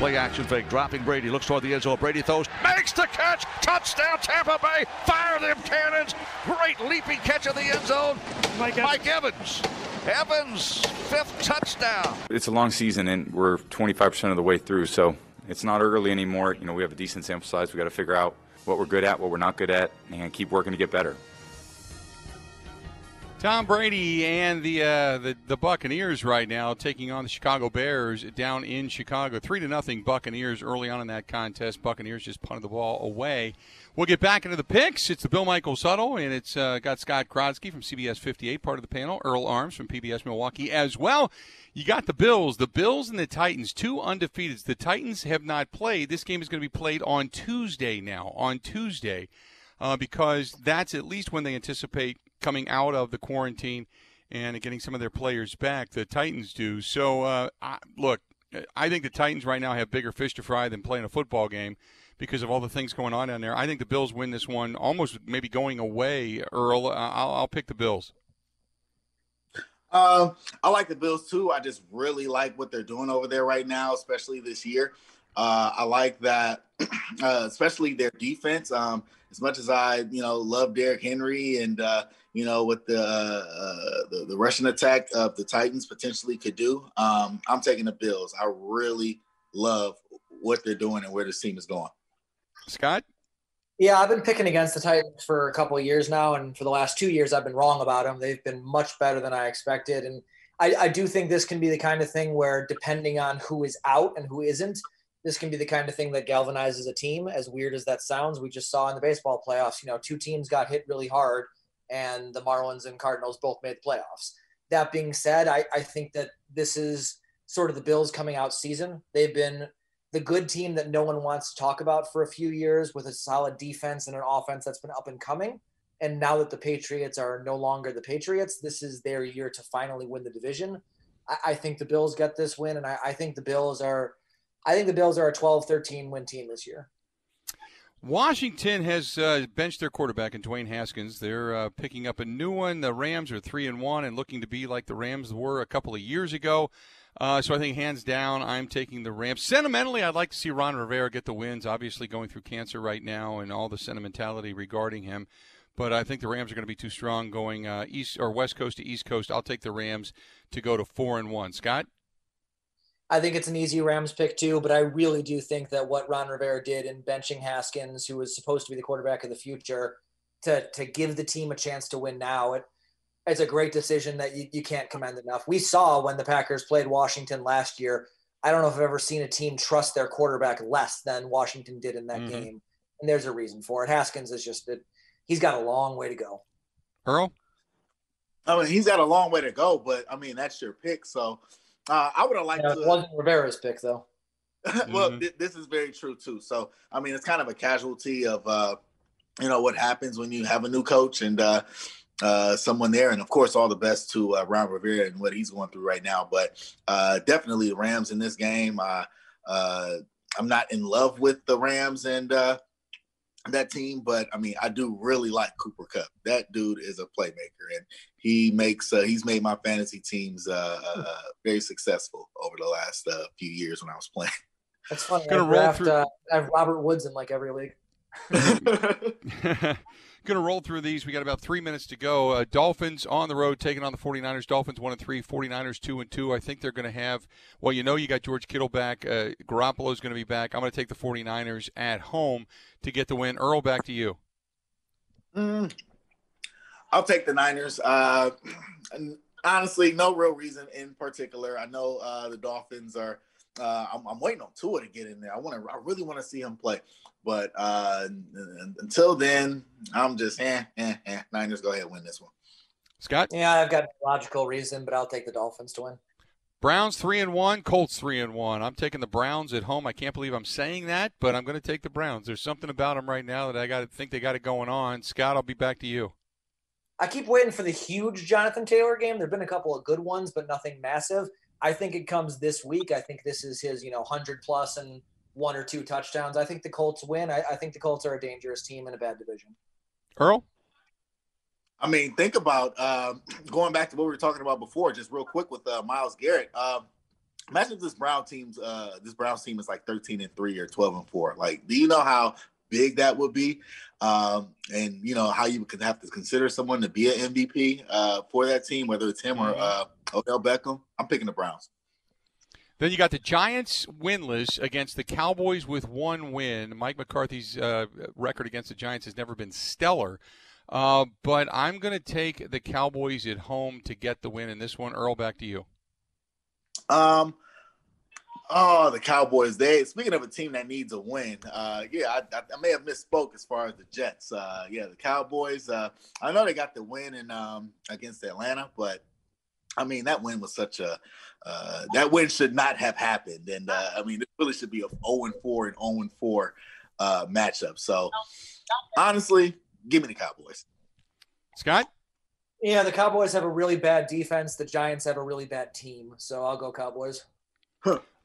Play action fake, dropping Brady, looks toward the end zone. Brady throws, makes the catch, touchdown Tampa Bay, fire them cannons. Great leaping catch in the end zone. Mike, Mike Evans. Evans, fifth touchdown. It's a long season, and we're 25% of the way through, so it's not early anymore. You know, we have a decent sample size. We got to figure out what we're good at, what we're not good at, and keep working to get better. Tom Brady and the, uh, the the Buccaneers right now taking on the Chicago Bears down in Chicago, three to nothing Buccaneers early on in that contest. Buccaneers just punted the ball away. We'll get back into the picks. It's the Bill Michael Huddle, and it's uh, got Scott Grodsky from CBS 58, part of the panel. Earl Arms from PBS Milwaukee as well. You got the Bills, the Bills and the Titans, two undefeateds. The Titans have not played. This game is going to be played on Tuesday now. On Tuesday. Uh, because that's at least when they anticipate coming out of the quarantine and getting some of their players back. The Titans do. So, uh, I, look, I think the Titans right now have bigger fish to fry than playing a football game because of all the things going on down there. I think the Bills win this one almost maybe going away, Earl. I'll, I'll pick the Bills. Uh, I like the Bills too. I just really like what they're doing over there right now, especially this year. Uh, I like that, uh, especially their defense. Um, as much as I, you know, love Derrick Henry and uh, you know, what the, uh, the, the rushing attack of the Titans potentially could do. Um, I'm taking the Bills. I really love what they're doing and where this team is going. Scott. Yeah, I've been picking against the Titans for a couple of years now, and for the last two years, I've been wrong about them. They've been much better than I expected, and I, I do think this can be the kind of thing where, depending on who is out and who isn't, this can be the kind of thing that galvanizes a team. As weird as that sounds, we just saw in the baseball playoffs. You know, two teams got hit really hard and the Marlins and Cardinals both made the playoffs. That being said, I, I think that this is sort of the Bills coming out season. They've been the good team that no one wants to talk about for a few years with a solid defense and an offense that's been up and coming. And now that the Patriots are no longer the Patriots, this is their year to finally win the division. I, I think the Bills get this win, and I, I think the Bills are I think the Bills are a 12 13 win team this year. Washington has uh, benched their quarterback in Dwayne Haskins. They're uh, picking up a new one. The Rams are three and one and looking to be like the Rams were a couple of years ago. Uh, so I think hands down, I'm taking the Rams. Sentimentally, I'd like to see Ron Rivera get the wins. Obviously, going through cancer right now and all the sentimentality regarding him. But I think the Rams are going to be too strong going uh, east or west coast to east coast. I'll take the Rams to go to four and one. Scott. I think it's an easy Rams pick too, but I really do think that what Ron Rivera did in benching Haskins, who was supposed to be the quarterback of the future, to to give the team a chance to win now, it it's a great decision that you, you can't commend enough. We saw when the Packers played Washington last year. I don't know if I've ever seen a team trust their quarterback less than Washington did in that mm-hmm. game, and there's a reason for it. Haskins is just that he's got a long way to go. Earl, I mean he's got a long way to go, but I mean that's your pick, so uh, I would have liked yeah, to. It wasn't Rivera's pick though. well, mm-hmm. th- this is very true too. So I mean, it's kind of a casualty of uh, you know what happens when you have a new coach, and uh, uh, someone there. And of course, all the best to uh, Ron Rivera and what he's going through right now. But uh, definitely the Rams in this game. Uh, uh, I'm not in love with the Rams and uh, that team, but I mean, I do really like Cooper Kupp. That dude is a playmaker, and he makes uh, he's made my fantasy teams uh, uh, very successful over the last uh, few years when I was playing. That's funny. Gonna I, roll draft, through- uh, I have Robert Woods in like every league. Going to roll through these. We got about three minutes to go. Uh, Dolphins on the road taking on the 49ers. Dolphins 1 and 3, 49ers 2 and 2. I think they're going to have, well, you know, you got George Kittle back. Uh, Garoppolo's going to be back. I'm going to take the 49ers at home to get the win. Earl, back to you. Mm, I'll take the Niners. Uh, honestly, no real reason in particular. I know uh, the Dolphins are. Uh, I'm, I'm waiting on Tua to get in there. I want to. I really want to see him play. But uh, n- n- until then, I'm just eh, eh, eh. Niners go ahead and win this one. Scott? Yeah, I've got a logical reason, but I'll take the Dolphins to win. Browns 3 and 1, Colts 3 and 1. I'm taking the Browns at home. I can't believe I'm saying that, but I'm going to take the Browns. There's something about them right now that I got to think they got it going on. Scott, I'll be back to you. I keep waiting for the huge Jonathan Taylor game. There've been a couple of good ones, but nothing massive. I think it comes this week. I think this is his, you know, hundred plus and one or two touchdowns. I think the Colts win. I, I think the Colts are a dangerous team in a bad division. Earl? I mean, think about um, going back to what we were talking about before, just real quick with uh, Myles Garrett. Um, imagine if this Brown team's uh, this Brown team is like thirteen and three or twelve and four. Like, do you know how big that would be? Um, and you know how you could have to consider someone to be an MVP uh, for that team, whether it's him or uh, Odell Beckham. I'm picking the Browns. Then you got the Giants winless against the Cowboys with one win. Mike McCarthy's uh, record against the Giants has never been stellar. Uh, but I'm going to take the Cowboys at home to get the win in this one. Earl, back to you. Um, oh, the Cowboys. They speaking of a team that needs a win. Uh, yeah, I, I, I may have misspoke as far as the Jets. Uh, yeah, the Cowboys. Uh, I know they got the win in um against Atlanta, but I mean that win was such a uh, that win should not have happened, and uh, I mean it really should be a 0 and 4 and 0 and 4 uh, matchup. So honestly, give me the Cowboys. Scott. Yeah, the Cowboys have a really bad defense. The Giants have a really bad team. So I'll go Cowboys.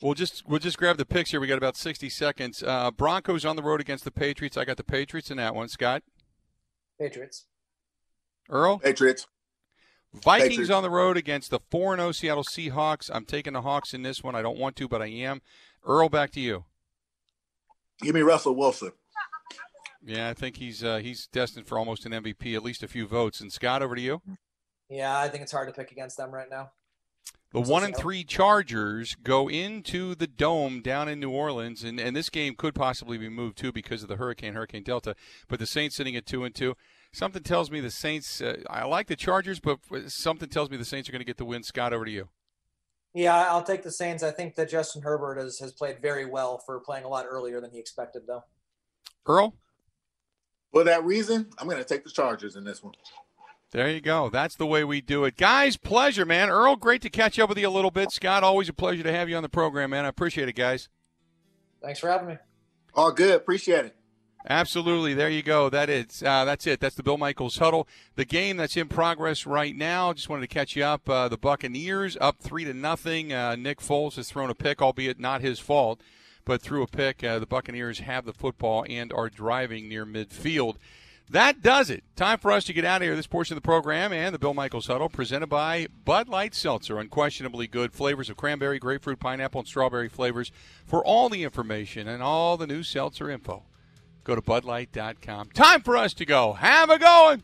We'll just we'll just grab the picks here. We got about 60 seconds. Uh, Broncos on the road against the Patriots. I got the Patriots in that one. Scott. Patriots. Earl. Patriots. Vikings Patriots. on the road against the 4 0 Seattle Seahawks. I'm taking the Hawks in this one. I don't want to, but I am. Earl, back to you. Give me Russell Wilson. Yeah, I think he's uh, he's destined for almost an MVP, at least a few votes. And Scott, over to you. Yeah, I think it's hard to pick against them right now. The one and three Chargers go into the dome down in New Orleans, and, and this game could possibly be moved too because of the hurricane, Hurricane Delta. But the Saints sitting at two and two. Something tells me the Saints. Uh, I like the Chargers, but something tells me the Saints are going to get the win. Scott, over to you. Yeah, I'll take the Saints. I think that Justin Herbert has, has played very well for playing a lot earlier than he expected, though. Earl. For that reason, I'm going to take the Chargers in this one. There you go. That's the way we do it. Guys, pleasure, man. Earl, great to catch up with you a little bit. Scott, always a pleasure to have you on the program, man. I appreciate it, guys. Thanks for having me. All good. Appreciate it. Absolutely. There you go. That is uh, that's it. That's the Bill Michaels huddle. The game that's in progress right now. Just wanted to catch you up. Uh, the Buccaneers up three to nothing. Uh, Nick Foles has thrown a pick, albeit not his fault, but threw a pick. Uh, the Buccaneers have the football and are driving near midfield. That does it. Time for us to get out of here. This portion of the program and the Bill Michaels Huddle, presented by Bud Light Seltzer. Unquestionably good flavors of cranberry, grapefruit, pineapple, and strawberry flavors. For all the information and all the new seltzer info, go to budlight.com. Time for us to go. Have a going.